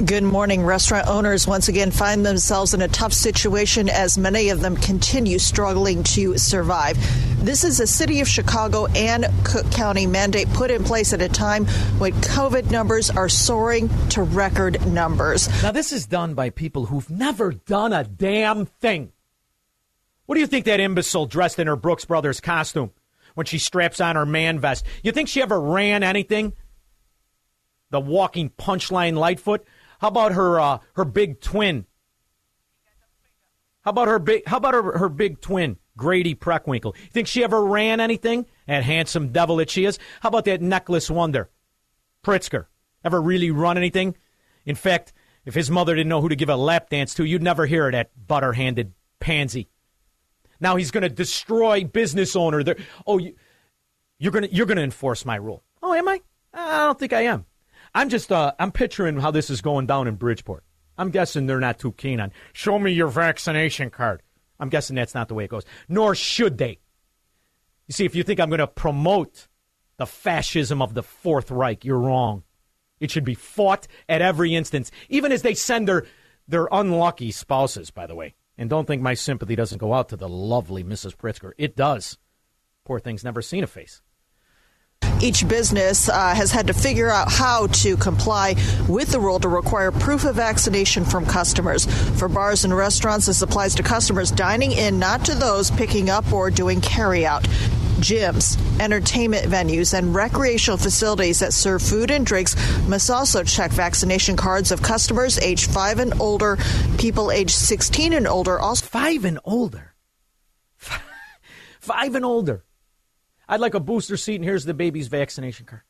Good morning. Restaurant owners once again find themselves in a tough situation as many of them continue struggling to survive. This is a city of Chicago and Cook County mandate put in place at a time when COVID numbers are soaring to record numbers. Now, this is done by people who've never done a damn thing. What do you think that imbecile dressed in her Brooks Brothers costume when she straps on her man vest? You think she ever ran anything? The walking punchline Lightfoot? How about her uh, her big twin? How about her big how about her, her big twin, Grady Preckwinkle? You think she ever ran anything? That handsome devil that she is? How about that necklace wonder? Pritzker. Ever really run anything? In fact, if his mother didn't know who to give a lap dance to, you'd never hear of that butter handed pansy. Now he's going to destroy business owner. There. Oh, you, you're going to you're going to enforce my rule. Oh, am I? I don't think I am. I'm just uh, I'm picturing how this is going down in Bridgeport. I'm guessing they're not too keen on show me your vaccination card. I'm guessing that's not the way it goes. Nor should they. You see, if you think I'm going to promote the fascism of the Fourth Reich, you're wrong. It should be fought at every instance, even as they send their their unlucky spouses. By the way, and don't think my sympathy doesn't go out to the lovely Mrs. Pritzker. It does. Poor thing's never seen a face. Each business uh, has had to figure out how to comply with the rule to require proof of vaccination from customers. For bars and restaurants, this applies to customers dining in, not to those picking up or doing carryout. Gyms, entertainment venues, and recreational facilities that serve food and drinks must also check vaccination cards of customers age 5 and older, people age 16 and older. Also, 5 and older. <laughs> 5 and older. I'd like a booster seat, and here's the baby's vaccination card.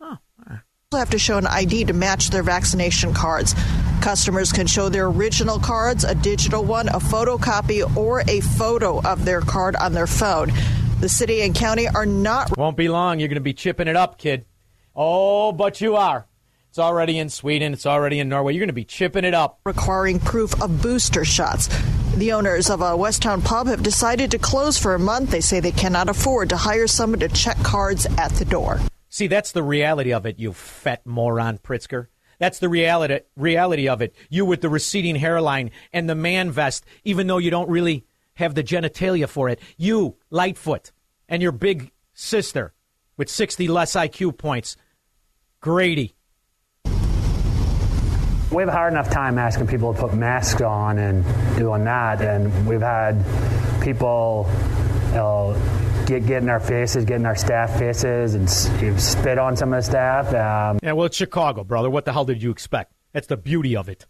Oh, eh. have to show an ID to match their vaccination cards. Customers can show their original cards, a digital one, a photocopy, or a photo of their card on their phone. The city and county are not. Won't be long. You're going to be chipping it up, kid. Oh, but you are. It's already in Sweden. It's already in Norway. You're going to be chipping it up. Requiring proof of booster shots. The owners of a Westtown pub have decided to close for a month. They say they cannot afford to hire someone to check cards at the door. See, that's the reality of it, you fat moron, Pritzker. That's the reality reality of it. You with the receding hairline and the man vest, even though you don't really have the genitalia for it. You, Lightfoot, and your big sister with 60 less IQ points, Grady. We have a hard enough time asking people to put masks on and doing that, and we've had people get get in our faces, get in our staff faces, and spit on some of the staff. Um, yeah, well, it's Chicago, brother. What the hell did you expect? That's the beauty of it.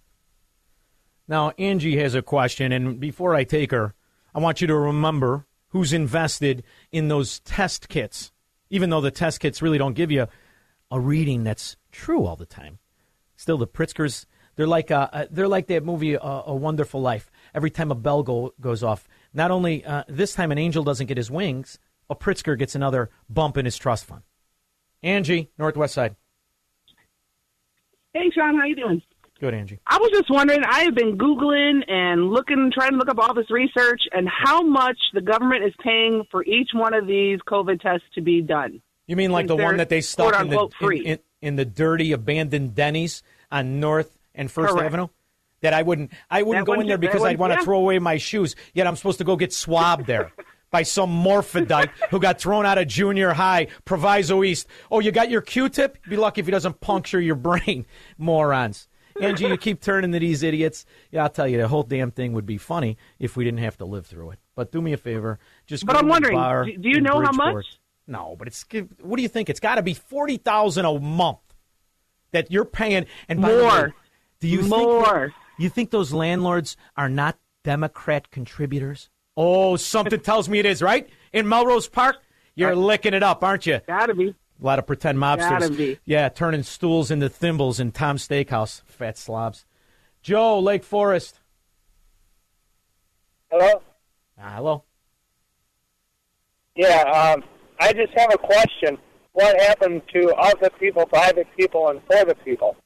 Now, Angie has a question, and before I take her, I want you to remember who's invested in those test kits, even though the test kits really don't give you a reading that's true all the time. Still, the Pritzkers, they're like, uh, uh, they're like that movie, uh, A Wonderful Life. Every time a bell go, goes off, not only uh, this time an angel doesn't get his wings, a Pritzker gets another bump in his trust fund. Angie, Northwest Side. Hey, Shaun, how you doing? Good, Angie. I was just wondering. I have been googling and looking, trying to look up all this research and how much the government is paying for each one of these COVID tests to be done. You mean like the one that they stuck in the in, in, in, the dirty abandoned Denny's on North and First Correct. Avenue? That I wouldn't I wouldn't That go in there because I'd want to yeah. throw away my shoes. Yet I'm supposed to go get swabbed there. <laughs> By some morphodite who got thrown out of junior high, Proviso East. Oh, you got your Q-tip? Be lucky if he doesn't puncture your brain, <laughs> morons. Angie, you keep turning to these idiots. Yeah, I'll tell you, the whole damn thing would be funny if we didn't have to live through it. But do me a favor, just. But I'm to the wondering, do- you know how much? Bridgeport. No, but it's. What do you think? It's got to be forty thousand a month that you're paying. And by the way, More. do you think More. that- you think those landlords are not Democrat contributors? Oh, something <laughs> tells me it is, right? In Melrose Park, you're licking it up, aren't you? Gotta be. A lot of pretend mobsters. Gotta be. Yeah, turning stools into thimbles in Tom's Steakhouse. Fat slobs. Joe, Lake Forest. Hello? Ah, hello. Yeah, um, I just have a question. What happened to of the people, by the people, and for the people?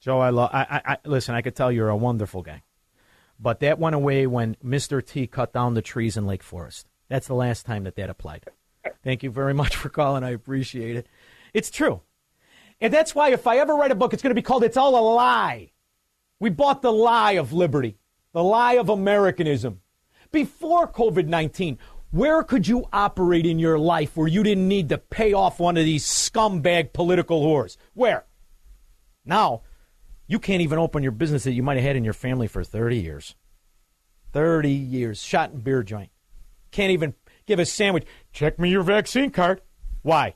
Joe, I love. I, I, I listen. I could tell you're a wonderful guy, but that went away when Mr. T cut down the trees in Lake Forest. That's the last time that that applied. Thank you very much for calling. I appreciate it. It's true, and that's why if I ever write a book, it's going to be called "It's All a Lie." We bought the lie of liberty, the lie of Americanism. Before COVID 19, where could you operate in your life where you didn't need to pay off one of these scumbag political whores? Where? Now, you can't even open your business that you might have had in your family for 30 years. 30 years. Shot and beer joint. Can't even give a sandwich. Check me your vaccine card. Why?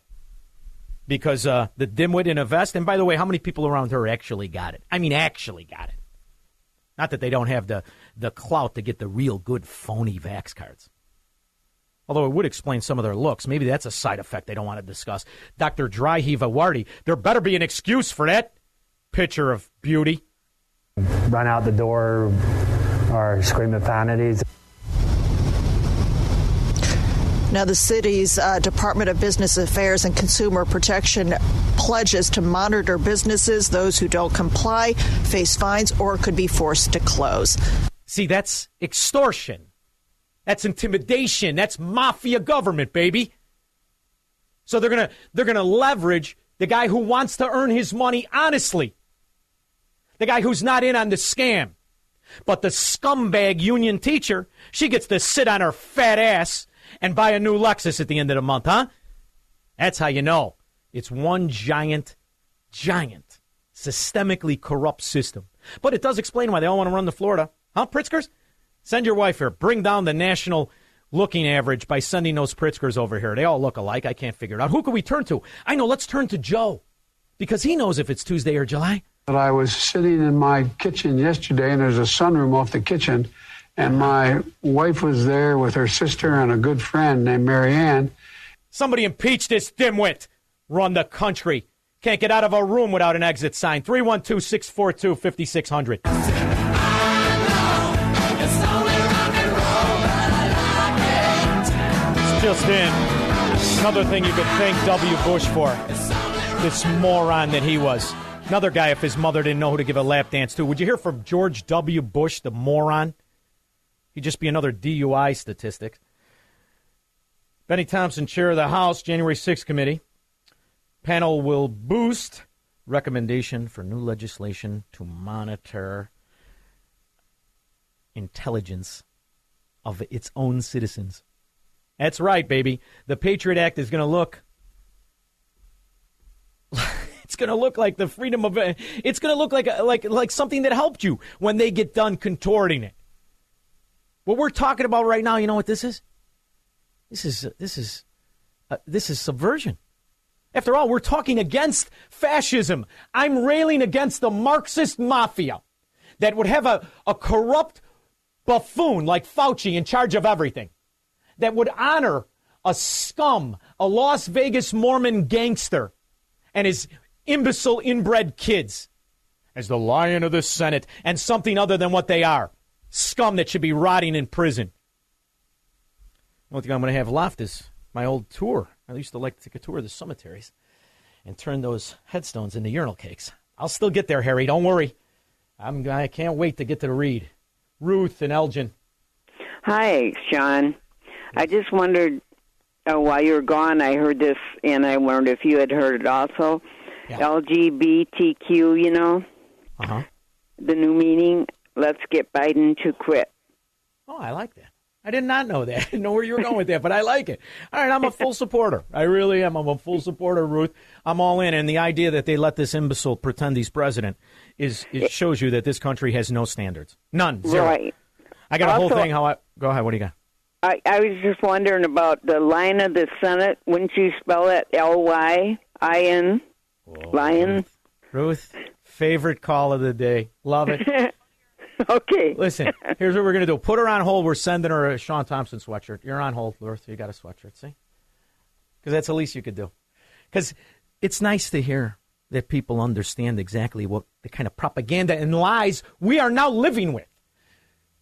Because uh, the dimwit in a vest. And by the way, how many people around her actually got it? I mean, actually got it. Not that they don't have the, the clout to get the real good phony vax cards. Although it would explain some of their looks. Maybe that's a side effect they don't want to discuss. Dr. Dryheave Arwady, there better be an excuse for that picture of beauty. run out the door or scream obscenities. Now, the city's uh, Department of Business Affairs and Consumer Protection pledges to monitor businesses. Those who don't comply face fines or could be forced to close. See, that's extortion. That's intimidation. That's mafia government, baby. So they're gonna they're gonna leverage the guy who wants to earn his money honestly. The guy who's not in on the scam. But the scumbag union teacher, she gets to sit on her fat ass and buy a new Lexus at the end of the month, huh? That's how you know. It's one giant, giant, systemically corrupt system. But it does explain why they all want to run to Florida. Huh, Pritzkers? Send your wife here. Bring down the national looking average by sending those Pritzkers over here. They all look alike. I can't figure it out. Who can we turn to? I know. Let's turn to Joe because he knows if it's Tuesday or July. But I was sitting in my kitchen yesterday, and there's a sunroom off the kitchen, and my wife was there with her sister and a good friend named Marianne. Somebody impeach this dimwit. Run the country. Can't get out of a room without an exit sign. 312 642 5600. Just in. Another thing you could thank W. Bush for. This moron that he was. Another guy, if his mother didn't know who to give a lap dance to. Would you hear from George W. Bush, the moron? He'd just be another DUI statistic. Bennie Thompson, chair of the House, January 6th committee. Panel will boost recommendation for new legislation to monitor intelligence of its own citizens. That's right, baby. The Patriot Act is going to look. <laughs> it's going to look like the freedom of. Uh, it's going to look like uh, like like something that helped you when they get done contorting it. What we're talking about right now, you know what this is? This is uh, this is uh, this is subversion. After all, we're talking against fascism. I'm railing against the Marxist mafia that would have a, a corrupt buffoon like Fauci in charge of everything, that would honor a scum, a Las Vegas Mormon gangster, and his imbecile inbred kids as the lion of the Senate and something other than what they are scum that should be rotting in prison. The only thing I'm going to have left is my old tour. I used to like to take a tour of the cemeteries and turn those headstones into urinal cakes. I'll still get there, Harry. Don't worry. I'm, I can't wait to get to the read. Ruth and Elgin. Hi, Shaun. I just wondered uh, while you were gone, I heard this, and I wondered if you had heard it also. Yeah. LGBTQ, you know, Uh huh. the new meaning. Let's get Biden to quit. Oh, I like that. I did not know that. <laughs> I didn't know where you were going with that, but I like it. All right, I'm a full supporter. I really am. I'm a full supporter, Ruth. I'm all in. And the idea that they let this imbecile pretend he's president is it shows you that this country has no standards. None. Zero. Right. I got a whole thing. How I go ahead. What do you got? I, I was just wondering about the line of the Senate. Wouldn't you spell it L Y I N? Oh. Lion. Ruth, favorite call of the day. Love it. <laughs> okay. Listen, here's what we're going to do. Put her on hold. We're sending her a Shaun Thompson sweatshirt. You're on hold, Ruth. You got a sweatshirt, see? Because that's the least you could do. Because it's nice to hear that people understand exactly what the kind of propaganda and lies we are now living with.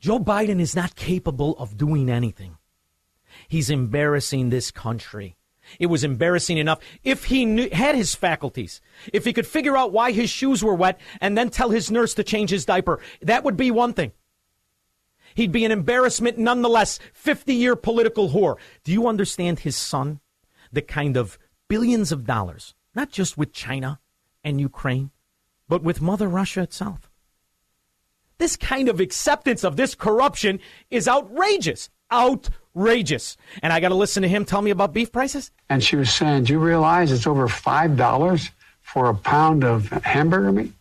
Joe Biden is not capable of doing anything. He's embarrassing this country. It was embarrassing enough if he knew, had his faculties, if he could figure out why his shoes were wet and then tell his nurse to change his diaper. That would be one thing. He'd be an embarrassment nonetheless. 50 year political whore. Do you understand his son? The kind of billions of dollars, not just with China and Ukraine, but with Mother Russia itself. This kind of acceptance of this corruption is outrageous. Outrageous. And I got to listen to him tell me about beef prices? And she was saying, Do you realize it's over $5 for a pound of hamburger meat?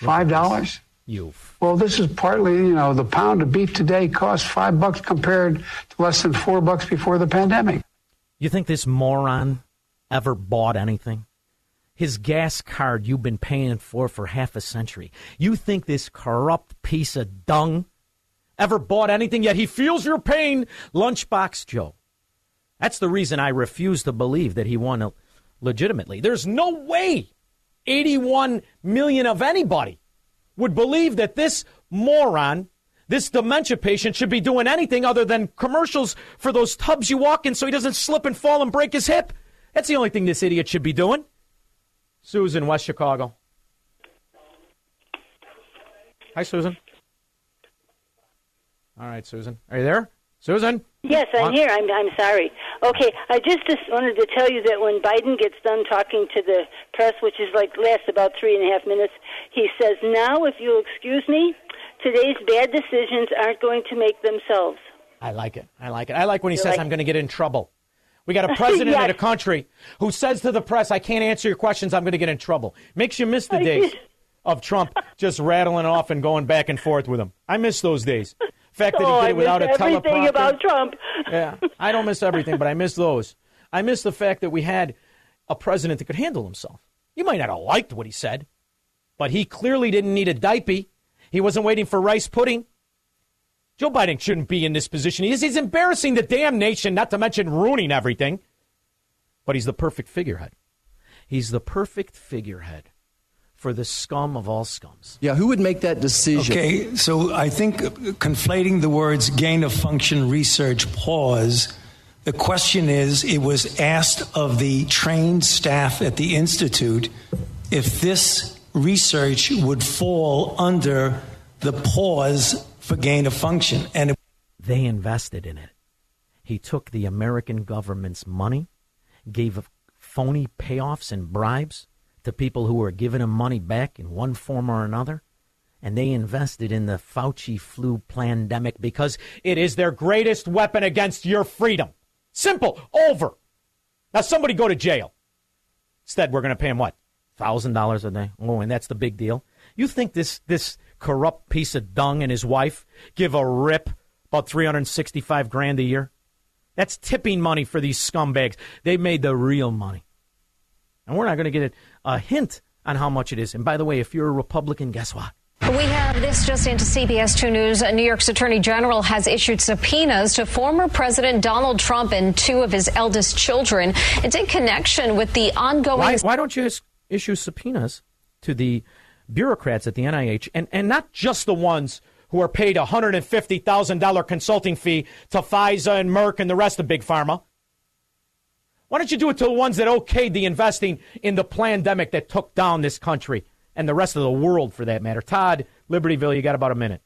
$5? You. Well, this is partly, you know, the pound of beef today costs five bucks compared to less than four bucks before the pandemic. You think this moron ever bought anything? His gas card you've been paying for for half a century. You think this corrupt piece of dung ever bought anything, yet he feels your pain? Lunchbox Joe. That's the reason I refuse to believe that he won legitimately. There's no way 81 million of anybody would believe that this moron, this dementia patient, should be doing anything other than commercials for those tubs you walk in so he doesn't slip and fall and break his hip. That's the only thing this idiot should be doing. Susan, West Chicago. Hi, Susan. All right, Susan. Are you there? Susan? Yes, I'm here. I'm I'm sorry. Okay, I just, just wanted to tell you that when Biden gets done talking to the press, which is like lasts about three and a half minutes, he says, "Now, if you'll excuse me, today's bad decisions aren't going to make themselves." I like it. I like it. I like when he You says, like- I'm going to get in trouble. We got a <laughs> president Yes. of the country who says to the press, I can't answer your questions. I'm going to get in trouble. Makes you miss the days of Trump just rattling off and going back and forth with him. I miss those days. fact that he oh, did it without I miss a everything teleprompter. about Trump. <laughs> yeah, I don't miss everything, but I miss those. I miss the fact that we had a president that could handle himself. You might not have liked what he said, but he clearly didn't need a diaper. He wasn't waiting for rice pudding. Joe Biden shouldn't be in this position. He is, he's embarrassing the damn nation, not to mention ruining everything. But he's the perfect figurehead. He's the perfect figurehead for the scum of all scums. Yeah, who would make that decision? Okay, so I think conflating the words gain of function research pause. The question is it was asked of the trained staff at the Institute if this research would fall under the pause for gain of function. And it- They invested in it. He took the American government's money, gave phony payoffs and bribes to people who were giving him money back in one form or another. And they invested in the Fauci flu pandemic because it is their greatest weapon against your freedom. Simple. Over. Now, somebody go to jail. Instead, we're going to pay him what? $1,000 a day? Oh, and that's the big deal. You think this, this corrupt piece of dung and his wife give a rip about 365 grand a year? That's tipping money for these scumbags. They made the real money. And we're not going to get a hint on how much it is. And by the way, if you're a Republican, guess what? We have this just into CBS 2 News. New York's Attorney General has issued subpoenas to former President Donald Trump and two of his eldest children. It's in connection with the ongoing. Why, why don't you issue subpoenas to the bureaucrats at the NIH and, and not just the ones who are paid a $150,000 consulting fee to Pfizer and Merck and the rest of Big Pharma? Why don't you do it to the ones that okayed the investing in the pandemic that took down this country and the rest of the world for that matter? Todd, Libertyville, you got about a minute.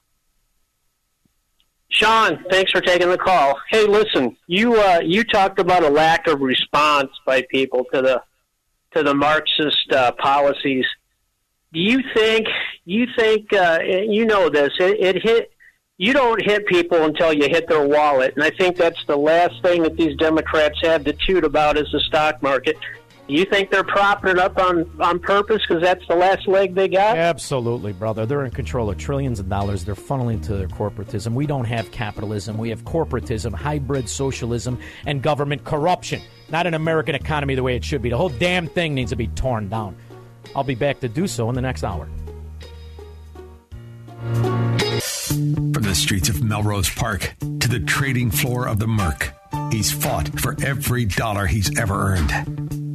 Shaun, thanks for taking the call. Hey, listen, you uh, you talked about a lack of response by people to the to the Marxist uh, policies. Do you think you think uh, you know this? It, it hit you don't hit people until you hit their wallet, and I think that's the last thing that these Democrats have to toot about is the stock market. You think they're propping it up on on purpose because that's the last leg they got? Absolutely, brother. They're in control of trillions of dollars. They're funneling to their corporatism. We don't have capitalism. We have corporatism, hybrid socialism, and government corruption. Not an American economy the way it should be. The whole damn thing needs to be torn down. I'll be back to do so in the next hour. From the streets of Melrose Park to the trading floor of the Merc, he's fought for every dollar he's ever earned.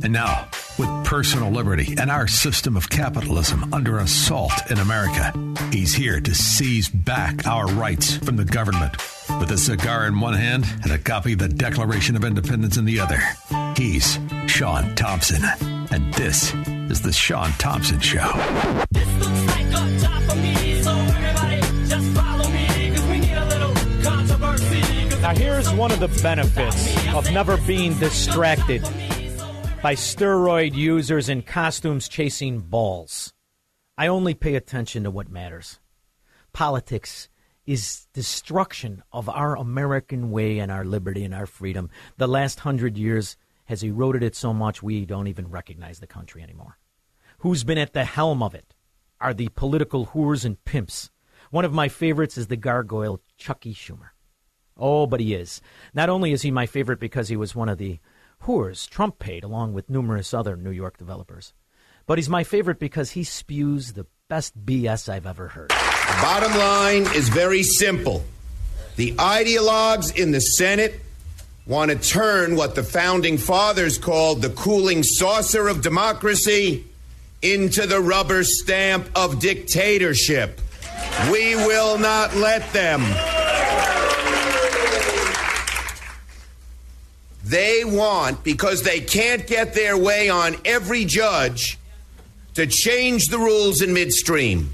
And now, with personal liberty and our system of capitalism under assault in America, he's here to seize back our rights from the government. With a cigar in one hand and a copy of the Declaration of Independence in the other, he's Shaun Thompson. And this is The Shaun Thompson Show. Now, here's one of the benefits of never being distracted by steroid users in costumes chasing balls. I only pay attention to what matters. Politics is destruction of our American way and our liberty and our freedom. The last hundred years has eroded it so much we don't even recognize the country anymore. Who's been at the helm of it are the political whores and pimps. One of my favorites is the gargoyle Chucky Schumer. Oh, but he is. Not only is he my favorite because he was one of the whores Trump paid along with numerous other New York developers, but he's my favorite because he spews the best BS I've ever heard. Bottom line is very simple. The ideologues in the Senate want to turn what the founding fathers called the cooling saucer of democracy into the rubber stamp of dictatorship. We will not let them. They want, because they can't get their way on every judge, to change the rules in midstream,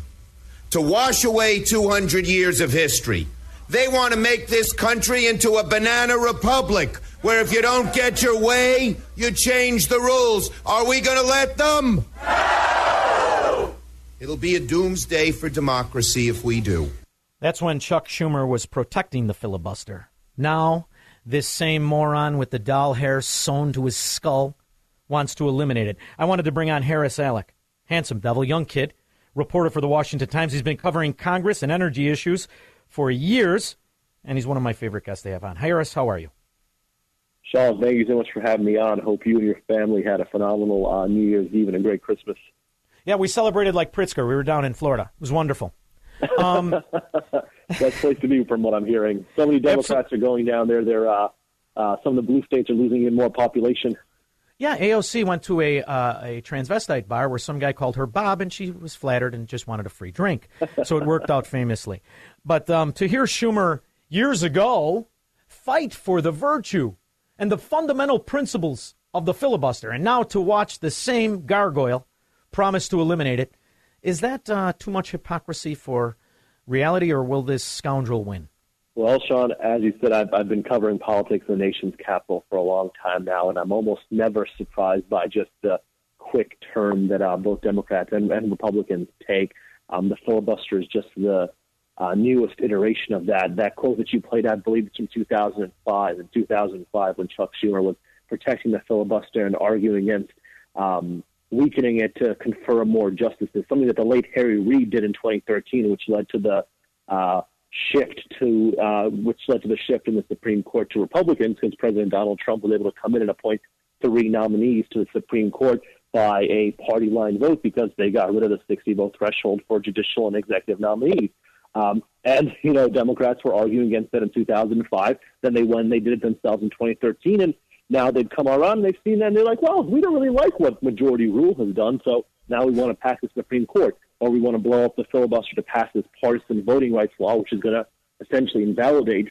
to wash away 200 years of history. They want to make this country into a banana republic where if you don't get your way, you change the rules. Are we going to let them? It'll be a doomsday for democracy if we do. That's when Chuck Schumer was protecting the filibuster. Now, this same moron with the doll hair sewn to his skull wants to eliminate it. I wanted to bring on Haris Alic, handsome devil, young kid, reporter for the Washington Times. He's been covering Congress and energy issues for years. and he's one of my favorite guests they have on. Hi, Haris, how are you? Shaun, thank you so much for having me on. Hope you and your family had a phenomenal uh, New Year's Eve and a great Christmas. Yeah, we celebrated like Pritzker. We were down in Florida. It was wonderful. Um, <laughs> Best place to be, from what I'm hearing. So many Democrats are going down there. They're uh, uh, some of the blue states are losing even more population. Yeah, AOC went to a uh, a transvestite bar where some guy called her Bob, and she was flattered and just wanted a free drink. So it worked out famously. But um, to hear Schumer years ago fight for the virtue and the fundamental principles of the filibuster, and now to watch the same gargoyle promise to eliminate it, is that uh, too much hypocrisy for reality, or will this scoundrel win? Well, Shaun, as you said, I've, I've been covering politics in the nation's capital for a long time now, and I'm almost never surprised by just the quick turn that uh, both Democrats and, and Republicans take. Um, the filibuster is just the uh, newest iteration of that. That quote that you played, I believe it's from 2005. In 2005, when Chuck Schumer was protecting the filibuster and arguing against um, weakening it to confer more justices, something that the late Harry Reid did in 2013, which led to the uh, shift to uh, which led to the shift in the Supreme Court to Republicans, since President Donald Trump was able to come in and appoint three nominees to the Supreme Court by a party line vote because they got rid of the 60 vote threshold for judicial and executive nominees. Um, and, <laughs> you know, Democrats were arguing against that in 2005. Then they won. they did it themselves in 2013. And now they've come around and they've seen that and they're like, well, we don't really like what majority rule has done. So now we want to pass the Supreme Court or we want to blow up the filibuster to pass this partisan voting rights law, which is going to essentially invalidate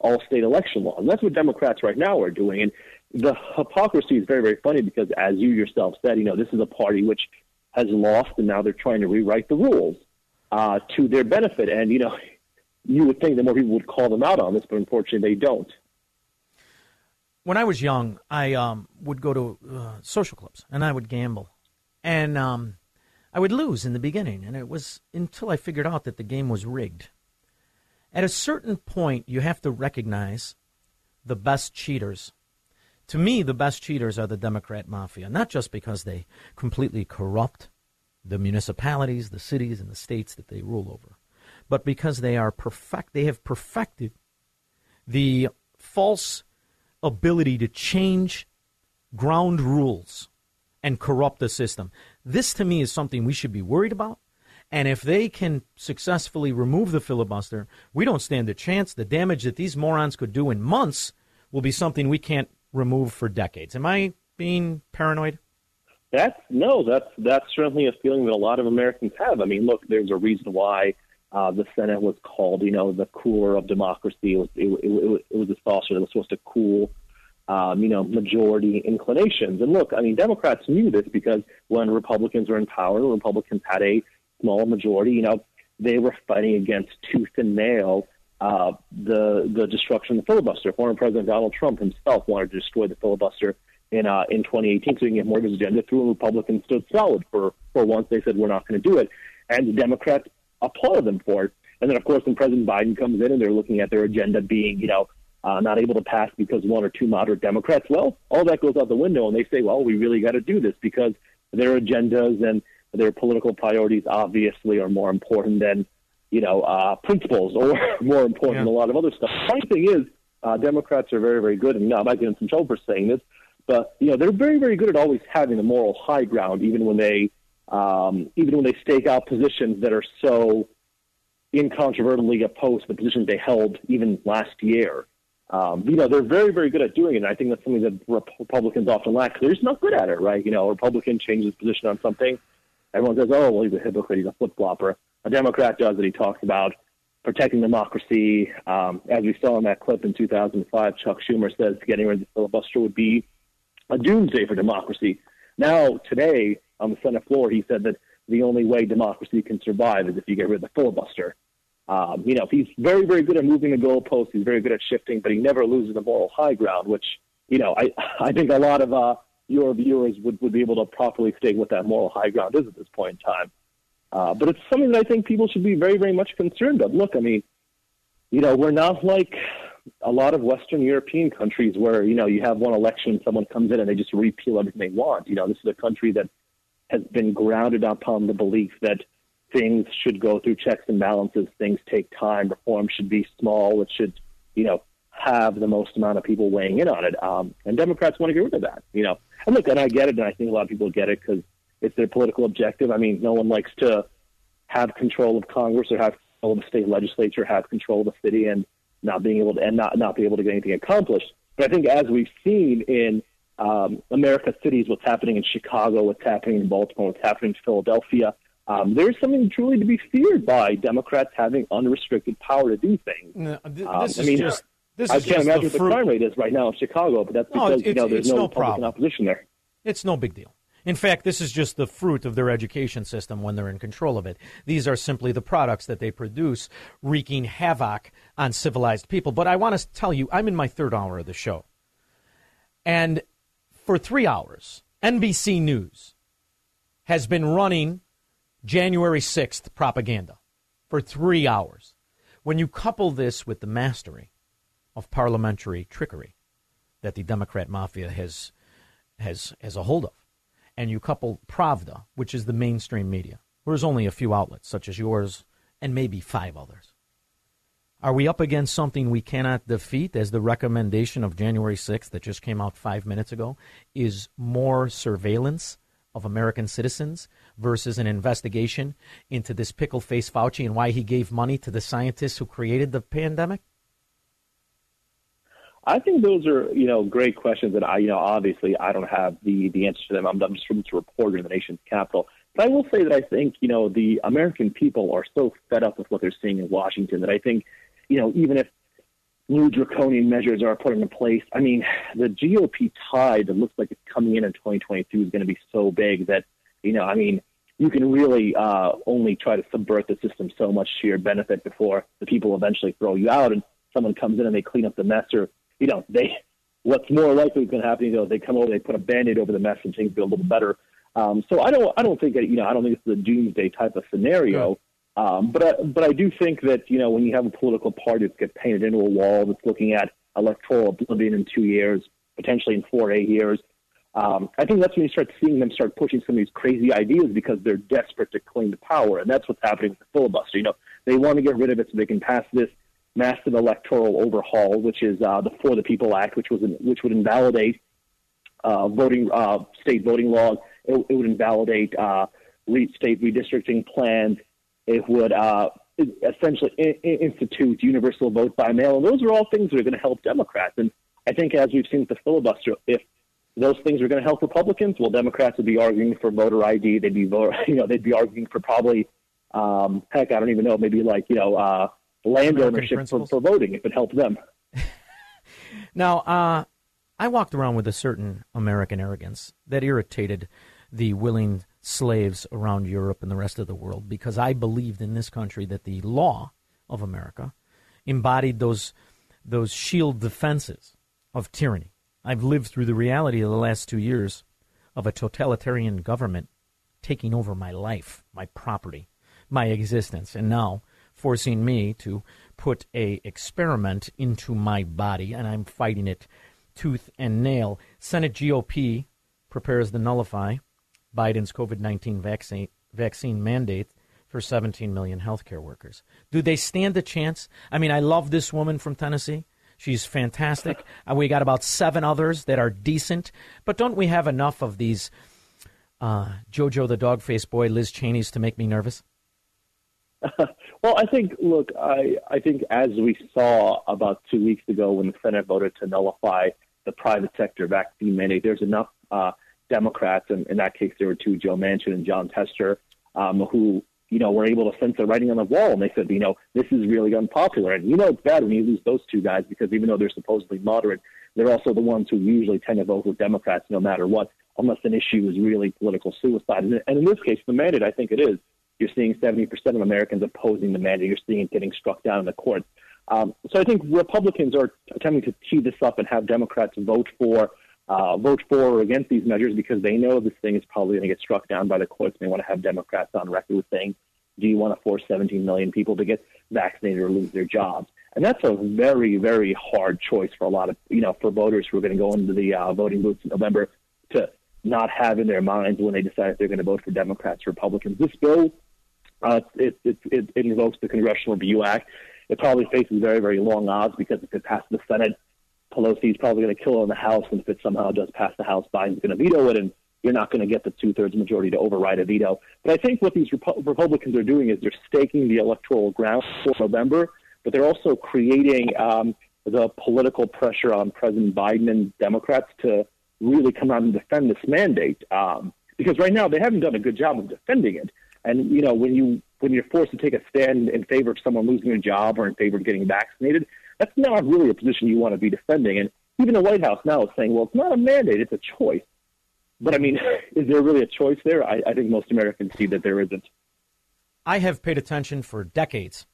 all state election laws. And that's what Democrats right now are doing. And the hypocrisy is very, very funny because, as you yourself said, you know, this is a party which has lost and now they're trying to rewrite the rules uh, to their benefit. And, you know, <laughs> you would think that more people would call them out on this, but unfortunately they don't. When I was young, I um, would go to uh, social clubs and I would gamble. And um, I would lose in the beginning. And it was until I figured out that the game was rigged. At a certain point, you have to recognize the best cheaters. To me, the best cheaters are the Democrat mafia, not just because they completely corrupt the municipalities, the cities, and the states that they rule over, but because they are perfect. They have perfected the false ability to change ground rules and corrupt the system. This, to me, is something we should be worried about. And if they can successfully remove the filibuster, we don't stand a chance. The damage that these morons could do in months will be something we can't remove for decades. Am I being paranoid? That's no, that's that's certainly a feeling that a lot of Americans have. I mean, look, there's a reason why uh, the Senate was called, you know, the cooler of democracy. It was it, it, it was a saucer that was supposed to cool, um, you know, majority inclinations. And look, I mean, Democrats knew this because when Republicans were in power, Republicans had a small majority. You know, they were fighting against tooth and nail uh, the the destruction of the filibuster. Former President Donald Trump himself wanted to destroy the filibuster in uh, in 2018 so he can get more of his agenda through. And Republicans stood solid for for once. They said we're not going to do it, and the Democrats applauded them for it. And then, of course, when President Biden comes in and they're looking at their agenda being, you know, uh, not able to pass because one or two moderate Democrats, well, all that goes out the window, and they say, well, we really got to do this because their agendas and their political priorities obviously are more important than, you know, uh, principles or <laughs> more important yeah. than a lot of other stuff. The funny thing is, uh, Democrats are very, very good, and you know, I might get in some trouble for saying this, but you know, they're very, very good at always having the moral high ground, even when they, um, even when they stake out positions that are so incontrovertibly opposed to the positions they held even last year. Um, you know, they're very, very good at doing it. And I think that's something that Republicans often lack. They're just not good at it, right? You know, a Republican changes position on something. Everyone says, oh, well, he's a hypocrite. He's a flip flopper. A Democrat does it. He talks about protecting democracy. Um, as we saw in that clip in 2005, Chuck Schumer says getting rid of the filibuster would be a doomsday for democracy. Now, today, on the Senate floor, he said that the only way democracy can survive is if you get rid of the filibuster. Um, you know, he's very, very good at moving the goalposts. He's very good at shifting, but he never loses the moral high ground, which, you know, I, <laughs> I think a lot of uh, your viewers would, would be able to properly state what that moral high ground is at this point in time. Uh, but it's something that I think people should be very, very much concerned of. Look, I mean, you know, we're not like a lot of Western European countries where, you know, you have one election, someone comes in and they just repeal everything they want. You know, this is a country that has been grounded upon the belief that things should go through checks and balances. Things take time. Reform should be small. It should, you know, have the most amount of people weighing in on it. Um, and Democrats want to get rid of that, you know. And look, and I get it, and I think a lot of people get it because it's their political objective. I mean, no one likes to have control of Congress or have control of the state legislature, have control of the city, and not being able to and not not be able to get anything accomplished. But I think as we've seen in um, America's cities, what's happening in Chicago, what's happening in Baltimore, what's happening in Philadelphia, um, there's something truly to be feared by Democrats having unrestricted power to do things. No, th- Um, I mean, just. This I is can't imagine the what the crime rate is right now in Chicago, but that's No, because it's- you know there's no, no Republican problem. opposition there. It's no big deal. In fact, this is just the fruit of their education system when they're in control of it. These are simply the products that they produce, wreaking havoc on civilized people. But I want to tell you, I'm in my third hour of the show. And for three hours, NBC News has been running January 6th propaganda for three hours. When you couple this with the mastery of parliamentary trickery that the Democrat mafia has has has a hold of, and you couple Pravda, which is the mainstream media, there's only a few outlets such as yours and maybe five others. Are we up against something we cannot defeat as the recommendation of January 6th that just came out five minutes ago is more surveillance of American citizens versus an investigation into this pickle face Fauci and why he gave money to the scientists who created the pandemic? I think those are, you know, great questions that I, you know, obviously I don't have the the answer to them. I'm, I'm just a reporter in the nation's capital. But I will say that I think, you know, the American people are so fed up with what they're seeing in Washington that I think, you know, even if new draconian measures are put into place, I mean, the GOP tide that looks like it's coming in in 2022 is going to be so big that, you know, I mean, you can really uh, only try to subvert the system so much to your benefit before the people eventually throw you out and someone comes in and they clean up the mess or, you know, they, what's more likely going to happen, you know, they come over, they put a band-aid over the mess and things feel a little better. Um, so I don't, I don't think that, you know, I don't think it's a doomsday type of scenario. Um, but I, but I do think that you know when you have a political party that gets painted into a wall that's looking at electoral oblivion in two years, potentially in four eight years, um, I think that's when you start seeing them start pushing some of these crazy ideas because they're desperate to cling to power, and that's what's happening with the filibuster. You know, they want to get rid of it so they can pass this massive electoral overhaul, which is uh, the For the People Act, which was which would invalidate uh, voting uh, state voting laws. It, it would invalidate uh, re- state redistricting plans. It would uh, essentially I- I- institute universal vote by mail. And those are all things that are going to help Democrats. And I think, as we've seen with the filibuster, if those things are going to help Republicans, well, Democrats would be arguing for voter ID. They'd be, vote, <laughs> you know, they'd be arguing for probably, um, heck, I don't even know, maybe like you know, uh, land American ownership for, for voting if it helped them. <laughs> Now, uh, I walked around with a certain American arrogance that irritated the willing slaves around Europe and the rest of the world because I believed in this country that the law of America embodied those those shield defenses of tyranny. I've lived through the reality of the last two years of a totalitarian government taking over my life, my property, my existence, and now forcing me to put a experiment into my body, and I'm fighting it tooth and nail. Senate GOP prepares to nullify Biden's COVID 19 vaccine, vaccine mandate for 17 million healthcare workers. Do they stand a chance? I mean, I love this woman from Tennessee. She's fantastic. And we got about seven others that are decent. But don't we have enough of these uh, JoJo the dog faced boy, Liz Cheney's to make me nervous? <laughs> Well, I think, look, I, I think as we saw about two weeks ago when the Senate voted to nullify the private sector vaccine mandate, there's enough uh, Democrats, and in that case, there were two, Joe Manchin and Jon Tester, um, who, you know, were able to sense the writing on the wall, and they said, you know, this is really unpopular. And you know it's bad when you lose those two guys because even though they're supposedly moderate, they're also the ones who usually tend to vote with Democrats no matter what, unless an issue is really political suicide. And, and in this case, the mandate, I think it is. You're seeing 70% of Americans opposing the mandate. You're seeing it getting struck down in the courts. Um, so I think Republicans are attempting to tee this up and have Democrats vote for uh, vote for or against these measures because they know this thing is probably going to get struck down by the courts. They want to have Democrats on record with saying, "Do you want to force 17 million people to get vaccinated or lose their jobs?" And that's a very, very hard choice for a lot of you know for voters who are going to go into the uh, voting booths in November to not have in their minds when they decide if they're going to vote for Democrats or Republicans. This bill Uh, it, it, it, it invokes the Congressional Review Act. It probably faces very, very long odds because if it passes the Senate, Pelosi is probably going to kill it in the House, and if it somehow does pass the House, Biden's going to veto it, and you're not going to get the two-thirds majority to override a veto. But I think what these Repu- Republicans are doing is they're staking the electoral ground for November, but they're also creating um, the political pressure on President Biden and Democrats to really come out and defend this mandate. Um, because right now they haven't done a good job of defending it. And you know, when you when you're forced to take a stand in favor of someone losing a job or in favor of getting vaccinated, that's not really a position you want to be defending. And even the White House now is saying, well, it's not a mandate, it's a choice. But I mean, <laughs> is there really a choice there? I, I think most Americans see that there isn't. I have paid attention for decades.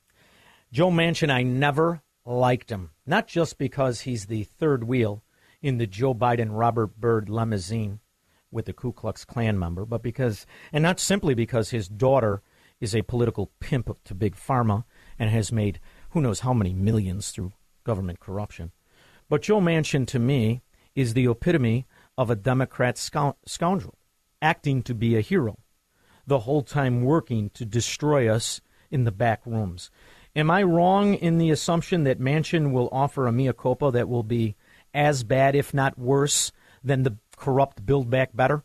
Joe Manchin, I never liked him, not just because he's the third wheel in the Joe Biden Robert Byrd limousine with a Ku Klux Klan member, but because, and not simply because his daughter is a political pimp to Big Pharma and has made who knows how many millions through government corruption. But Joe Manchin, to me, is the epitome of a Democrat scoundrel, acting to be a hero, the whole time working to destroy us in the back rooms. Am I wrong in the assumption that Manchin will offer a mea culpa that will be as bad, if not worse, than the corrupt Build Back Better?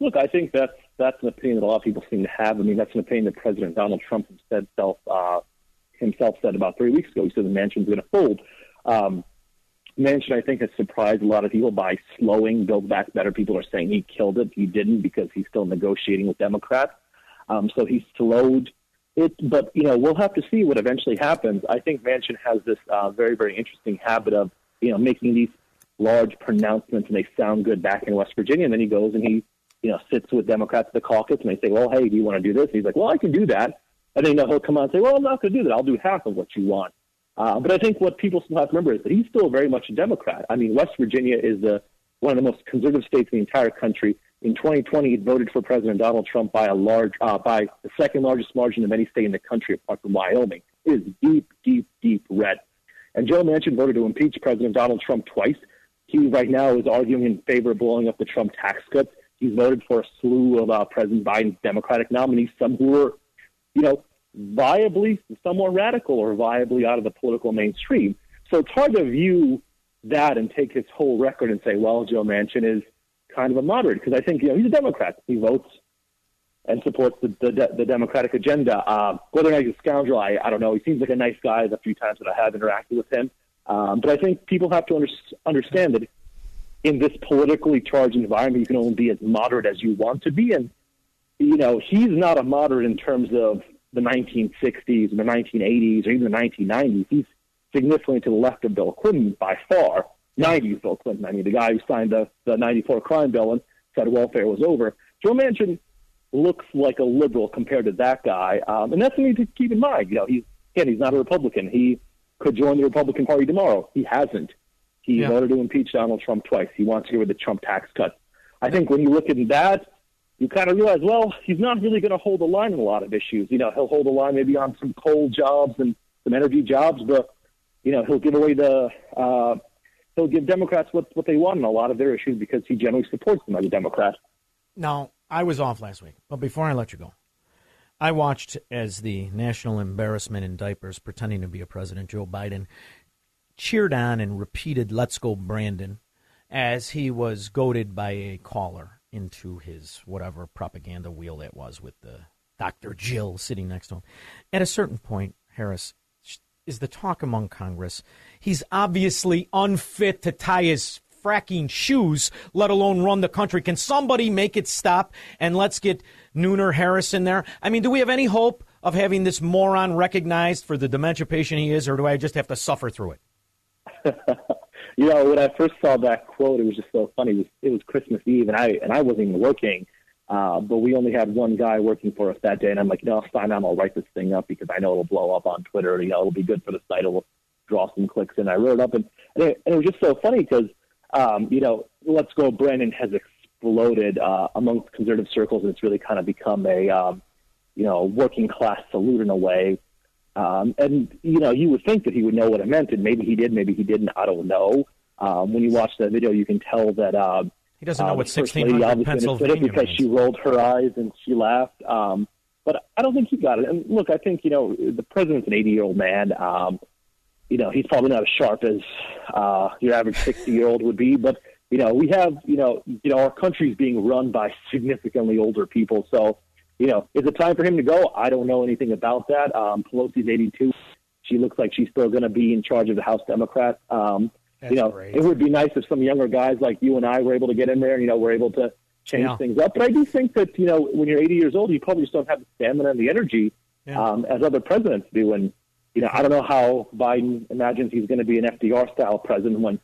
Look, I think that's that's an opinion that a lot of people seem to have. I mean, that's an opinion that President Donald Trump himself uh, himself said about three weeks ago. He said the Manchin's going to fold. Um, Manchin, I think, has surprised a lot of people by slowing Build Back Better. People are saying he killed it. He didn't because he's still negotiating with Democrats. Um, so he slowed it. But you know, we'll have to see what eventually happens. I think Manchin has this uh, very, very interesting habit of you know making these large pronouncements and they sound good back in West Virginia. And then he goes and he, you know, sits with Democrats at the caucus and they say, well, hey, do you want to do this? And he's like, well, I can do that. And then you know, he'll come out and say, well, I'm not going to do that. I'll do half of what you want. Uh, but I think what people still have to remember is that he's still very much a Democrat. I mean, West Virginia is the, one of the most conservative states in the entire country. In 2020, it voted for President Donald Trump by a large, uh, by the second largest margin of any state in the country, apart from Wyoming. It is deep, deep, deep red. And Joe Manchin voted to impeach President Donald Trump twice. He right now is arguing in favor of blowing up the Trump tax cuts. He's voted for a slew of uh, President Biden's Democratic nominees, some who are, you know, viably some more radical or viably out of the political mainstream. So it's hard to view that and take his whole record and say, well, Joe Manchin is kind of a moderate because I think you know he's a Democrat. He votes and supports the the, the Democratic agenda. Uh, whether or not he's a scoundrel, I, I don't know. He seems like a nice guy. The few times that I have interacted with him, um, but I think people have to under, understand that in this politically charged environment, you can only be as moderate as you want to be. And, you know, he's not a moderate in terms of the 1960s and the 1980s or even the 1990s. He's significantly to the left of Bill Clinton by far. 90s Bill Clinton, I mean, the guy who signed the, the 94 crime bill and said welfare was over. Joe Manchin looks like a liberal compared to that guy. Um, and that's something to keep in mind. You know, he's, again, he's not a Republican. He could join the Republican Party tomorrow. He hasn't. He yeah. voted to impeach Donald Trump twice. He wants to get rid of the Trump tax cut. I think when you look at that, you kind of realize, well, he's not really going to hold the line on a lot of issues. You know, he'll hold the line maybe on some coal jobs and some energy jobs, but you know, he'll give away the uh, he'll give Democrats what what they want on a lot of their issues because he generally supports them as a Democrat. Now, I was off last week, but before I let you go, I watched as the national embarrassment in diapers, pretending to be a president, Joe Biden, cheered on and repeated "Let's go, Brandon," as he was goaded by a caller into his whatever propaganda wheel that was with the Dr. Jill sitting next to him. At a certain point, Harris is the talk among Congress. He's obviously unfit to tie his fracking shoes, let alone run the country. Can somebody make it stop and let's get Nooner Harris in there? I mean, do we have any hope of having this moron recognized for the dementia patient he is, or do I just have to suffer through it? <laughs> you know, when I first saw that quote, it was just so funny. It was, it was Christmas Eve, and I and I wasn't even working, uh, but we only had one guy working for us that day, and I'm like, no, sign on. I'll write this thing up because I know it'll blow up on Twitter. You know, it'll be good for the site. It'll draw some clicks, and I wrote it up, and and it, and it was just so funny because um, you know, Let's Go Brandon has exploded uh, amongst conservative circles, and it's really kind of become a, um, you know, working class salute in a way. Um, and you know, you would think that he would know what it meant, and maybe he did, maybe he didn't. I don't know. Um, when you watch that video, you can tell that um, he doesn't know uh, what sixteen hundred Pennsylvania because means. she rolled her eyes and she laughed. Um, but I don't think he got it. And look, I think you know the president's an 80 year old man. Um, you know, he's probably not as sharp as uh, your average 60 year old would be, but you know, we have you know, you know, our country's being run by significantly older people. So, you know, is it time for him to go? I don't know anything about that. Um, Pelosi's 82. She looks like she's still going to be in charge of the House Democrats. Um, you know, great. it would be nice if some younger guys like you and I were able to get in there. And, you know, we're able to change Yeah. things up. But I do think that you know, when you're 80 years old, you probably just don't have the stamina and the energy Yeah. um, as other presidents do. And you know, I don't know how Biden imagines he's going to be an FDR style president when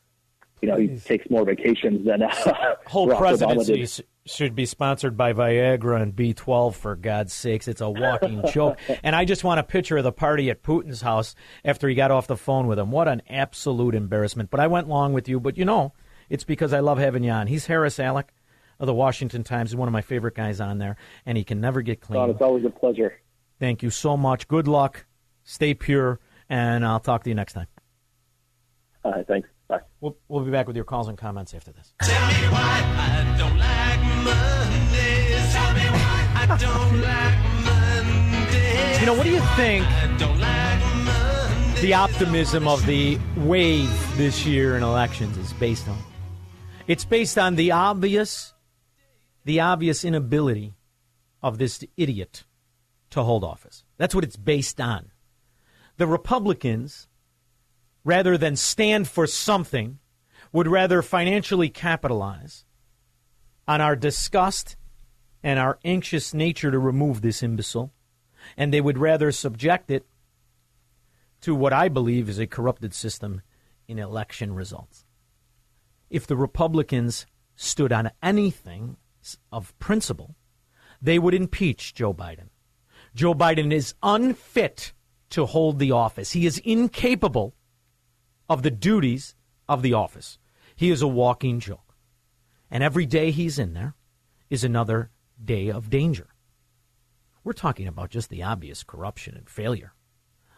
you know he takes more vacations than uh, Whole Barack presidency should be sponsored by Viagra and B12 for God's sakes. It's a walking <laughs> joke. And I just want a picture of the party at Putin's house after he got off the phone with him. What an absolute embarrassment. But I went long with you. But you know, it's because I love having you on. He's Haris Alic of the Washington Times. He's one of my favorite guys on there, and he can never get clean. Don, it's always a pleasure. Thank you so much. Good luck. Stay pure, and I'll talk to you next time. All right, thanks. Bye. We'll, we'll be back with your calls and comments after this. You know, what do you think the optimism of the wave this year in elections is based on? It's based on the obvious, the obvious inability of this idiot to hold office. That's what it's based on. The Republicans, rather than stand for something, would rather financially capitalize on our disgust and our anxious nature to remove this imbecile, and they would rather subject it to what I believe is a corrupted system in election results. If the Republicans stood on anything of principle, they would impeach Joe Biden. Joe Biden is unfit to hold the office. He is incapable of the duties of the office. He is a walking joke. And every day he's in there is another day of danger. We're talking about just the obvious corruption and failure.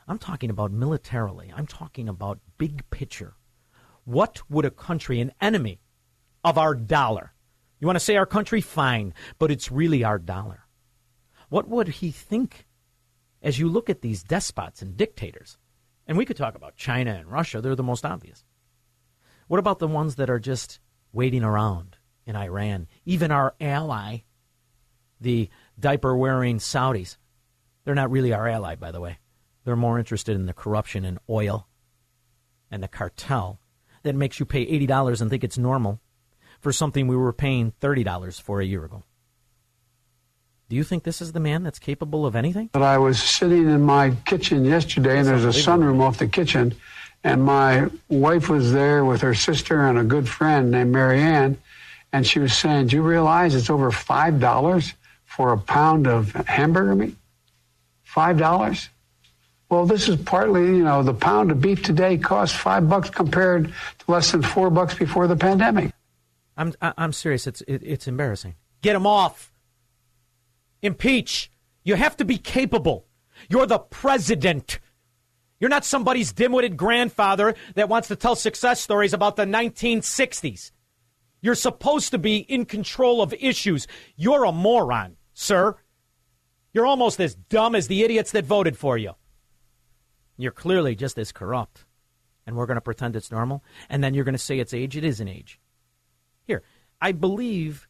I'm talking about militarily. I'm talking about big picture. What would a country, an enemy of our dollar, you want to say our country? Fine, but it's really our dollar. What would he think as you look at these despots and dictators? And we could talk about China and Russia, they're the most obvious. What about the ones that are just waiting around in Iran? Even our ally, the diaper wearing Saudis, they're not really our ally, by the way. They're more interested in the corruption in oil and the cartel that makes you pay $80 and think it's normal for something we were paying $30 for a year ago. Do you think this is the man that's capable of anything? But I was sitting in my kitchen yesterday, and there's a sunroom off the kitchen, and my wife was there with her sister and a good friend named Marianne, and she was saying, "Do you realize it's over five dollars for a pound of hamburger meat? Five dollars." Well, this is partly, you know, the pound of beef today costs five bucks compared to less than four bucks before the pandemic. I'm I'm serious. It's it, it's embarrassing. Get him off. Impeach. You have to be capable. You're the president. You're not somebody's dim-witted grandfather that wants to tell success stories about the 1960s. You're supposed to be in control of issues. You're a moron, sir. You're almost as dumb as the idiots that voted for you. You're clearly just as corrupt. And we're going to pretend it's normal. And then you're going to say it's age. It is an age. Here, I believe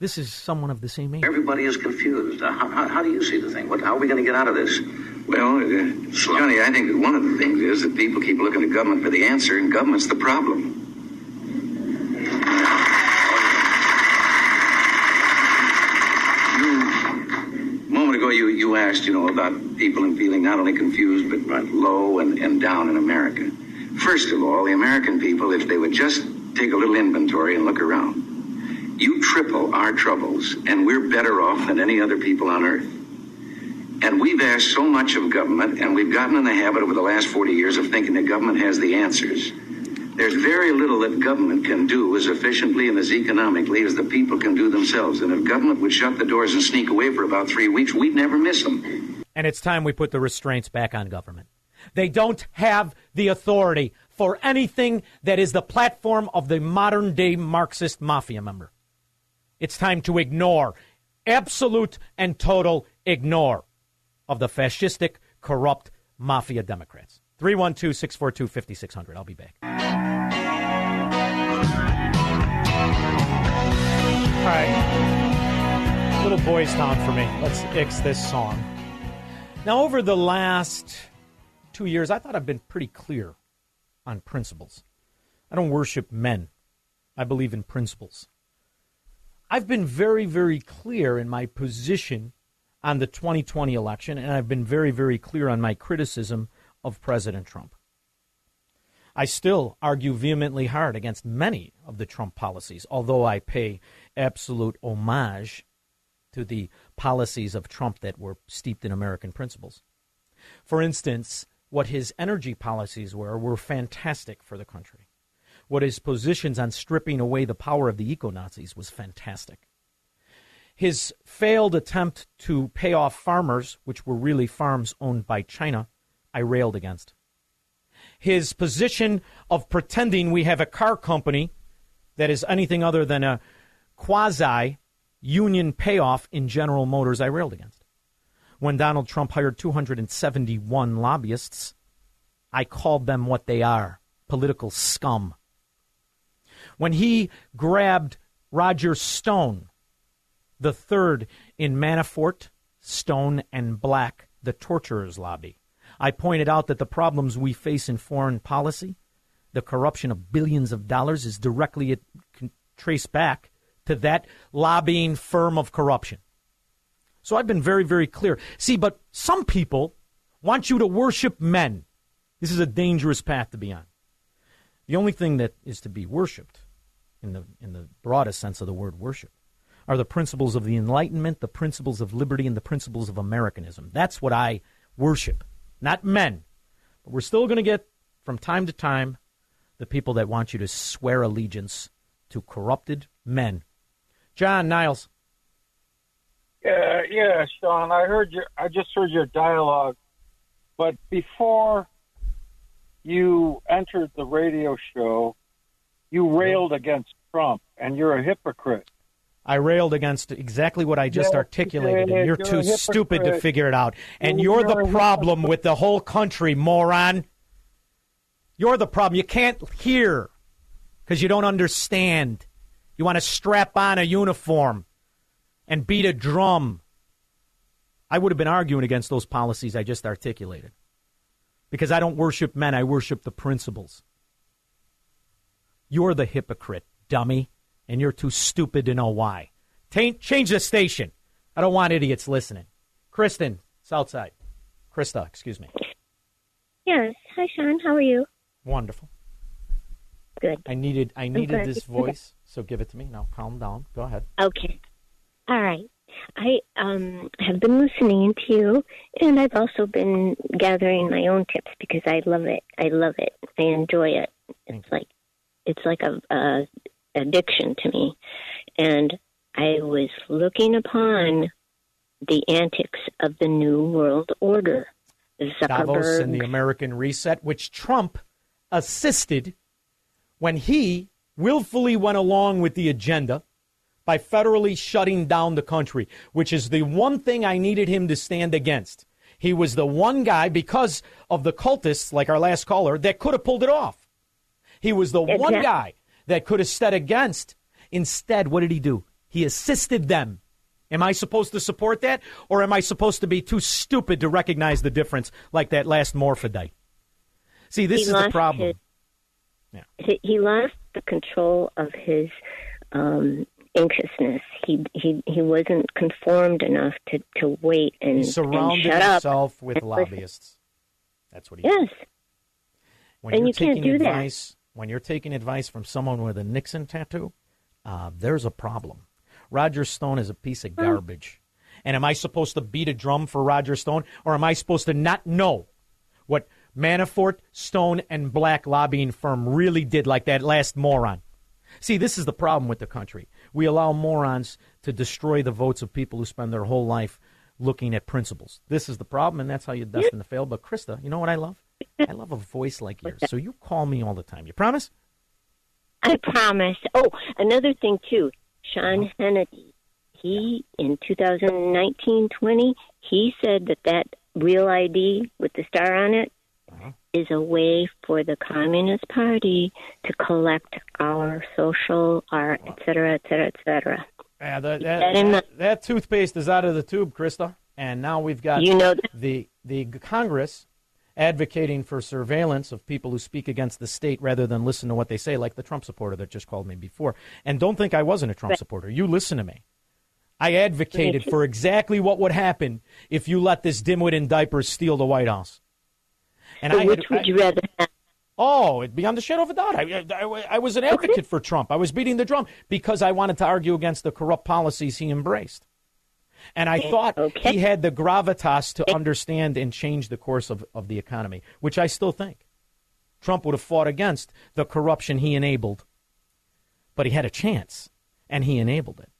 this is someone of the same age. Everybody is confused. Uh, How, how, how do you see the thing? What, how are we going to get out of this? Well, uh, Johnny, I think that one of the things is that people keep looking to government for the answer, and government's the problem. You, a moment ago, you, you asked, you know, about people and feeling not only confused, but, but low and, and down in America. First of all, the American people, if they would just take a little inventory and look around, you triple our troubles, and we're better off than any other people on earth. And we've asked so much of government, and we've gotten in the habit over the last 40 years of thinking that government has the answers. There's very little that government can do as efficiently and as economically as the people can do themselves. And if government would shut the doors and sneak away for about three weeks, we'd never miss them. And it's time we put the restraints back on government. They don't have the authority for anything that is the platform of the modern day Marxist mafia member. It's time to ignore absolute and total ignore of the fascistic, corrupt mafia Democrats. 312 642 5600. I'll be back. All right. Little boys' town for me. Let's X this song. Now, over the last two years, I thought I've been pretty clear on principles. I don't worship men, I believe in principles. I've been very, very clear in my position on the 2020 election, and I've been very, very clear on my criticism of President Trump. I still argue vehemently hard against many of the Trump policies, although I pay absolute homage to the policies of Trump that were steeped in American principles. For instance, what his energy policies were were fantastic for the country. What his positions on stripping away the power of the eco Nazis was fantastic. His failed attempt to pay off farmers, which were really farms owned by China, I railed against. His position of pretending we have a car company that is anything other than a quasi union payoff in General Motors, I railed against. When Donald Trump hired 271 lobbyists, I called them what they are political scum. When he grabbed Roger Stone, the third in Manafort, Stone, and Black, the torturers' lobby, I pointed out that the problems we face in foreign policy, the corruption of billions of dollars, is directly traced back to that lobbying firm of corruption. So I've been very, very clear. See, but some people want you to worship men. This is a dangerous path to be on. The only thing that is to be worshiped, in the, in the broadest sense of the word worship, are the principles of the Enlightenment, the principles of liberty, and the principles of Americanism. That's what I worship not men. But we're still going to get, from time to time, the people that want you to swear allegiance to corrupted men. John Niles. Yeah, yeah, Shaun. I heard your. I just heard your dialogue, but before you entered the radio show, you railed against Trump, and you're a hypocrite. I railed against exactly what I just articulated, and you're, you're too stupid to figure it out. And you're, you're the problem with the whole country, moron. You're the problem. You can't hear because you don't understand. You want to strap on a uniform and beat a drum. I would have been arguing against those policies I just articulated because I don't worship men, I worship the principles. You're the hypocrite, dummy and you're too stupid to know why. change the station. I don't want idiots listening. Kristen, Southside. Krista, excuse me. Yes. Hi, Shaun. How are you? Wonderful. Good. I needed I needed this voice, so give it to me. Now calm down. Go ahead. Okay. All right. I um, have been listening to you, and I've also been gathering my own tips because I love it. I love it. I enjoy it. It's like it's like a, a addiction to me. And I was looking upon the antics of the New World Order. Zuckerberg. Davos and the American Reset, which Trump assisted when he willfully went along with the agenda by federally shutting down the country, which is the one thing I needed him to stand against. He was the one guy, because of the cultists, like our last caller, that could have pulled it off. He was the exactly. one guy that could have stood against. Instead, what did he do? He assisted them. Am I supposed to support that? Or am I supposed to be too stupid to recognize the difference like that last morphodite? See, this he is the problem. His, yeah. he, lost the control of his um, anxiousness. He, he, he wasn't conformed enough to, to wait and, he surrounded and himself with lobbyists. That's what he Yes. Did. When and you're you can't taking do advice, that when you're taking advice from someone with a Nixon tattoo, uh, there's a problem. Roger Stone is a piece of garbage. And am I supposed to beat a drum for Roger Stone, or am I supposed to not know what Manafort, Stone, and Black lobbying firm really did, like that last moron? See, this is the problem with the country. We allow morons to destroy the votes of people who spend their whole life looking at principles. This is the problem, and that's how you destined to fail. But Krista, you know what I love? I love a voice like yours. So you call me all the time. You promise? I promise. Oh, another thing too. Sean uh-huh. Hannity. he in 2019 20 he said that that real ID with the star on it uh-huh. is a way for the Communist Party to collect our social, our et cetera, et cetera, et cetera. Yeah, that, that, that in that, that toothpaste is out of the tube, Krista. And now we've got You know the the Congress advocating for surveillance of people who speak against the state rather than listen to what they say, like the Trump supporter that just called me before. And don't think I wasn't a Trump supporter. You listen to me. I advocated for exactly what would happen if you let this dimwit in diapers steal the White House. And So I which had, would you rather have? Oh, it beyond the shadow of a doubt. I, I, I was an advocate for Trump. I was beating the drum because I wanted to argue against the corrupt policies he embraced. And I thought he had the gravitas to understand and change the course of, of the economy, which I still think. Trump would have fought against the corruption he enabled, but he had a chance, and he enabled it.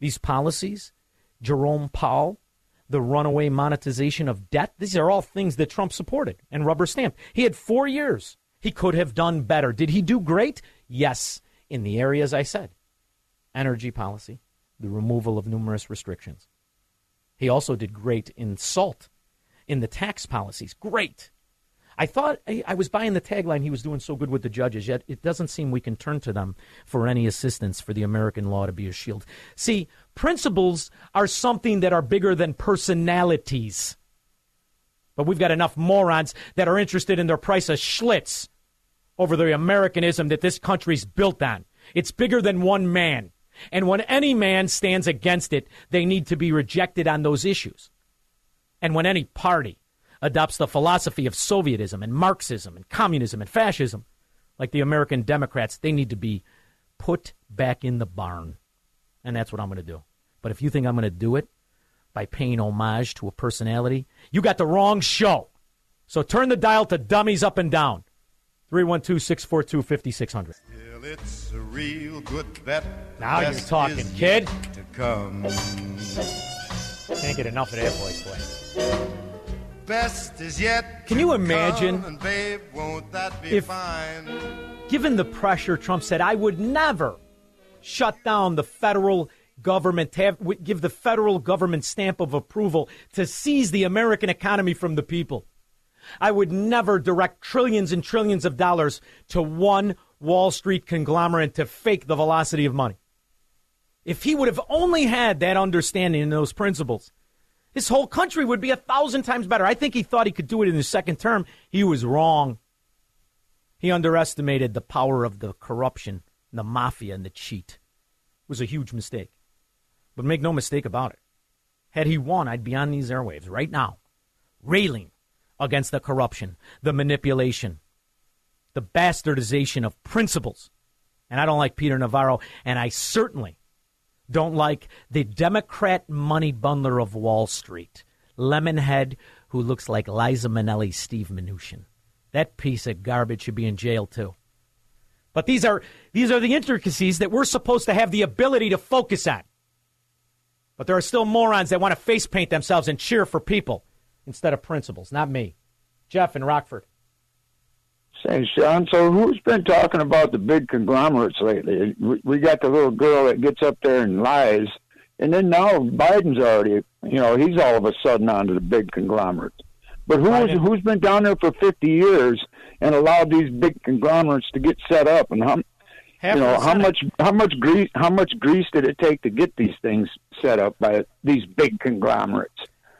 These policies, Jerome Powell, the runaway monetization of debt, these are all things that Trump supported and rubber stamped. He had four years. He could have done better. Did he do great? Yes, in the areas I said energy policy, the removal of numerous restrictions. He also did great in SALT, in the tax policies. Great. I thought I, was buying the tagline he was doing so good with the judges, yet it doesn't seem we can turn to them for any assistance for the American law to be a shield. See, principles are something that are bigger than personalities. But we've got enough morons that are interested in their price of Schlitz over the Americanism that this country's built on. It's bigger than one man. And when any man stands against it, they need to be rejected on those issues. And when any party adopts the philosophy of Sovietism and Marxism and communism and fascism, like the American Democrats, they need to be put back in the barn. And that's what I'm going to do. But if you think I'm going to do it by paying homage to a personality, you got the wrong show. So turn the dial to dummies up and down. 312 642 5600. It's a real good bet. Now you're talking, kid. To come. Can't get enough of that voice, boy. Best is yet. Can you imagine come, babe, won't that be if- fine? Given the pressure, Trump said, I would never shut down the federal government, to have, give the federal government stamp of approval to seize the American economy from the people. I would never direct trillions and trillions of dollars to one Wall Street conglomerate to fake the velocity of money. If he would have only had that understanding and those principles, his whole country would be a thousand times better. I think he thought he could do it in his second term. He was wrong. He underestimated the power of the corruption, the mafia, and the cheat. It was a huge mistake. But make no mistake about it. Had he won, I'd be on these airwaves right now, railing against the corruption, the manipulation, the bastardization of principles. And I don't like Peter Navarro, and I certainly don't like the Democrat money bundler of Wall Street, Lemonhead, who looks like Liza Minnelli's Steve Mnuchin. That piece of garbage should be in jail too. But these are these are the intricacies that we're supposed to have the ability to focus on. But there are still morons that want to face paint themselves and cheer for people instead of principles. Not me. Jeff in Rockford. Say, Shaun, so who's been talking about the big conglomerates lately? We, got the little girl that gets up there and lies, and then now Biden's already, you know, he's all of a sudden onto the big conglomerates. But who's who's been down there for 50 years and allowed these big conglomerates to get set up, and how, Half you know, how much how much grease how much grease did it take to get these things set up by these big conglomerates?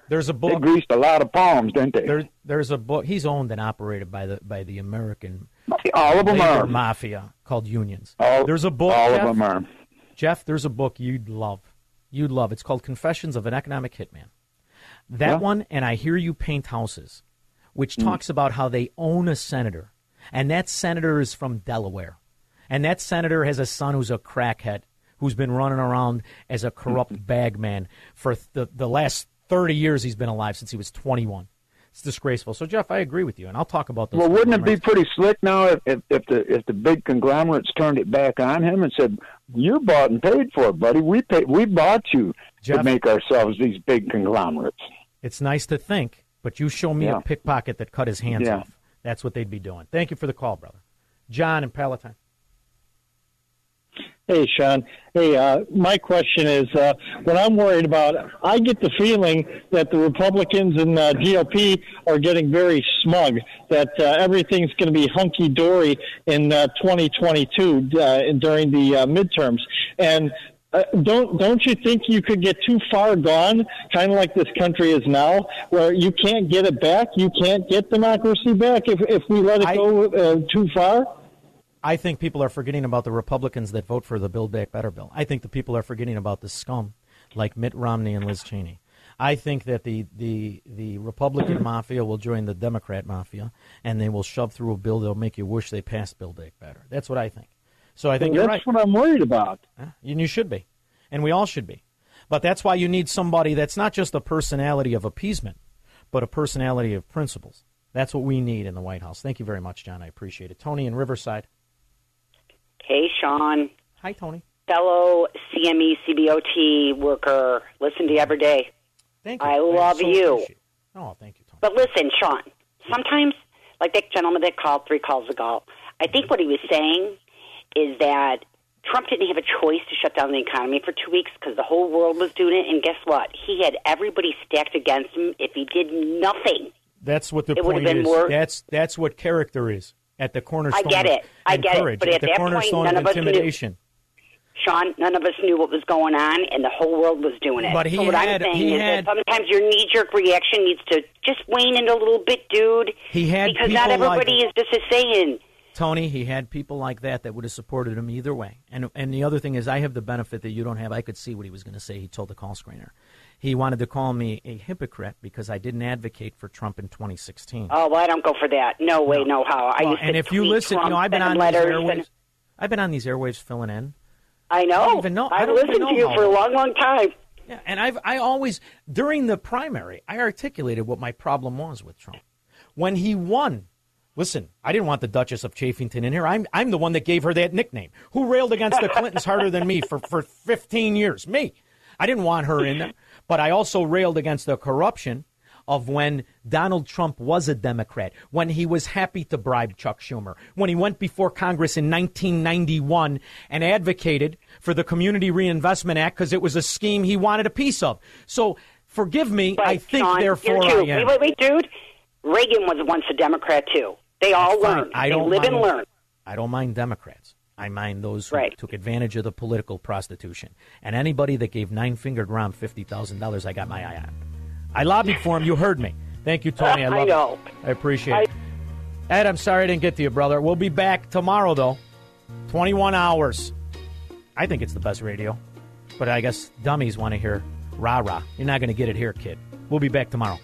There's a They book. greased a lot of palms, didn't they? There, there's a book. He's owned and operated by the by the American All of them labor are. mafia called unions. All- there's a book. all of them are. Jeff, there's a book you'd love. You'd love. It's called Confessions of an Economic Hitman. That Yeah. one, and I hear you paint houses, which Mm. talks about how they own a senator, and that senator is from Delaware, and that senator has a son who's a crackhead who's been running around as a corrupt Mm-hmm. bagman for the the last thirty years he's been alive since he was 21. It's disgraceful. So Jeff, I agree with you, and I'll talk about those. Well, wouldn't it be pretty slick now if, if, if the if the big conglomerates turned it back on him and said, "You're bought and paid for it, buddy. We paid, we bought you Jeff- to make ourselves these big conglomerates." It's nice to think, but you show me Yeah. a pickpocket that cut his hands Yeah. off. That's what they'd be doing. Thank you for the call, brother. John in Palatine. Hey, Shaun. Hey, uh, my question is uh, what I'm worried about, I get the feeling that the Republicans and uh, GOP are getting very smug, that uh, everything's going to be hunky dory in uh, 2022 uh, during the uh, midterms. And uh, don't don't you think you could get too far gone, kind of like this country is now, where you can't get it back, you can't get democracy back if if we let it go uh, too far? I think people are forgetting about the Republicans that vote for the Build Back Better bill. I think the people are forgetting about the scum like Mitt Romney and Liz Cheney. I think that the, the, the Republican <clears throat> mafia will join the Democrat mafia, and they will shove through a bill that'll make you wish they passed Build Back Better. That's what I think. So I think that's you're right. what I'm worried about. And you should be. And we all should be. But that's why you need somebody that's not just a personality of appeasement, but a personality of principles. That's what we need in the White House. Thank you very much, John. I appreciate it. Tony in Riverside. Hey, Shaun. Hi, Tony. Fellow CME CBOT worker. Listen to you every day. Thank you. I love so you. Oh, thank you. Tony. But listen, Shaun, sometimes, like that gentleman that called three calls ago, I think what he was saying is that Trump didn't have a choice to shut down the economy for two weeks because the whole world was doing it. And guess what? He had everybody stacked against him if he did nothing. That's what the It point been is. more- That's that's what character is at the cornerstone. I get of- it. I get it. courage, But at, at the that point, cornerstone none of of us knew. intimidation. Shaun, none of us knew what was going on, and the whole world was doing it. But he so what had- I'm saying he is had- that sometimes your knee-jerk reaction needs to just wane in a little bit, dude. He had because not people like- everybody is just a saying. Tony, he had people like that that would have supported him either way. And and the other thing is, I have the benefit that you don't have. I could see what he was going to say. He told the call screener. He wanted to call me a hypocrite because I didn't advocate for Trump in 2016. Oh, well, I don't go for that. No way, no, how. I Well, used to and if you listen, you Trump know, I've been on these airwaves. and- I've been on these airwaves filling in. I know. I don't even know. I've listened know to you for a long. long, time. Yeah, and I've I always during the primary I articulated what my problem was with Trump. When he won, listen, I didn't want the Duchess of Chaffington in here. I'm I'm the one that gave her that nickname. Who railed against the Clintons harder than me for, for 15 years? Me. I didn't want her in there, but I also railed against the corruption of when Donald Trump was a Democrat, when he was happy to bribe Chuck Schumer, when he went before Congress in 1991 and advocated for the Community Reinvestment Act because it was a scheme he wanted a piece of. So forgive me, I think Shaun, therefore I am. Wait, wait, wait, dude. Reagan was once a Democrat, too. They all learn. I they don't live and learn. I don't mind Democrats. I mind those who Right. took advantage of the political prostitution. And anybody that gave nine fingered Rahm $50,000, I got my eye on. I lobbied for him. You heard me. Thank you, Tony. I <laughs> I love know. it. I appreciate it. Ed, I'm sorry I didn't get to you, brother. We'll be back tomorrow, though. 21 hours. I think it's the best radio. But I guess dummies want to hear rah rah. You're not going to get it here, kid. We'll be back tomorrow.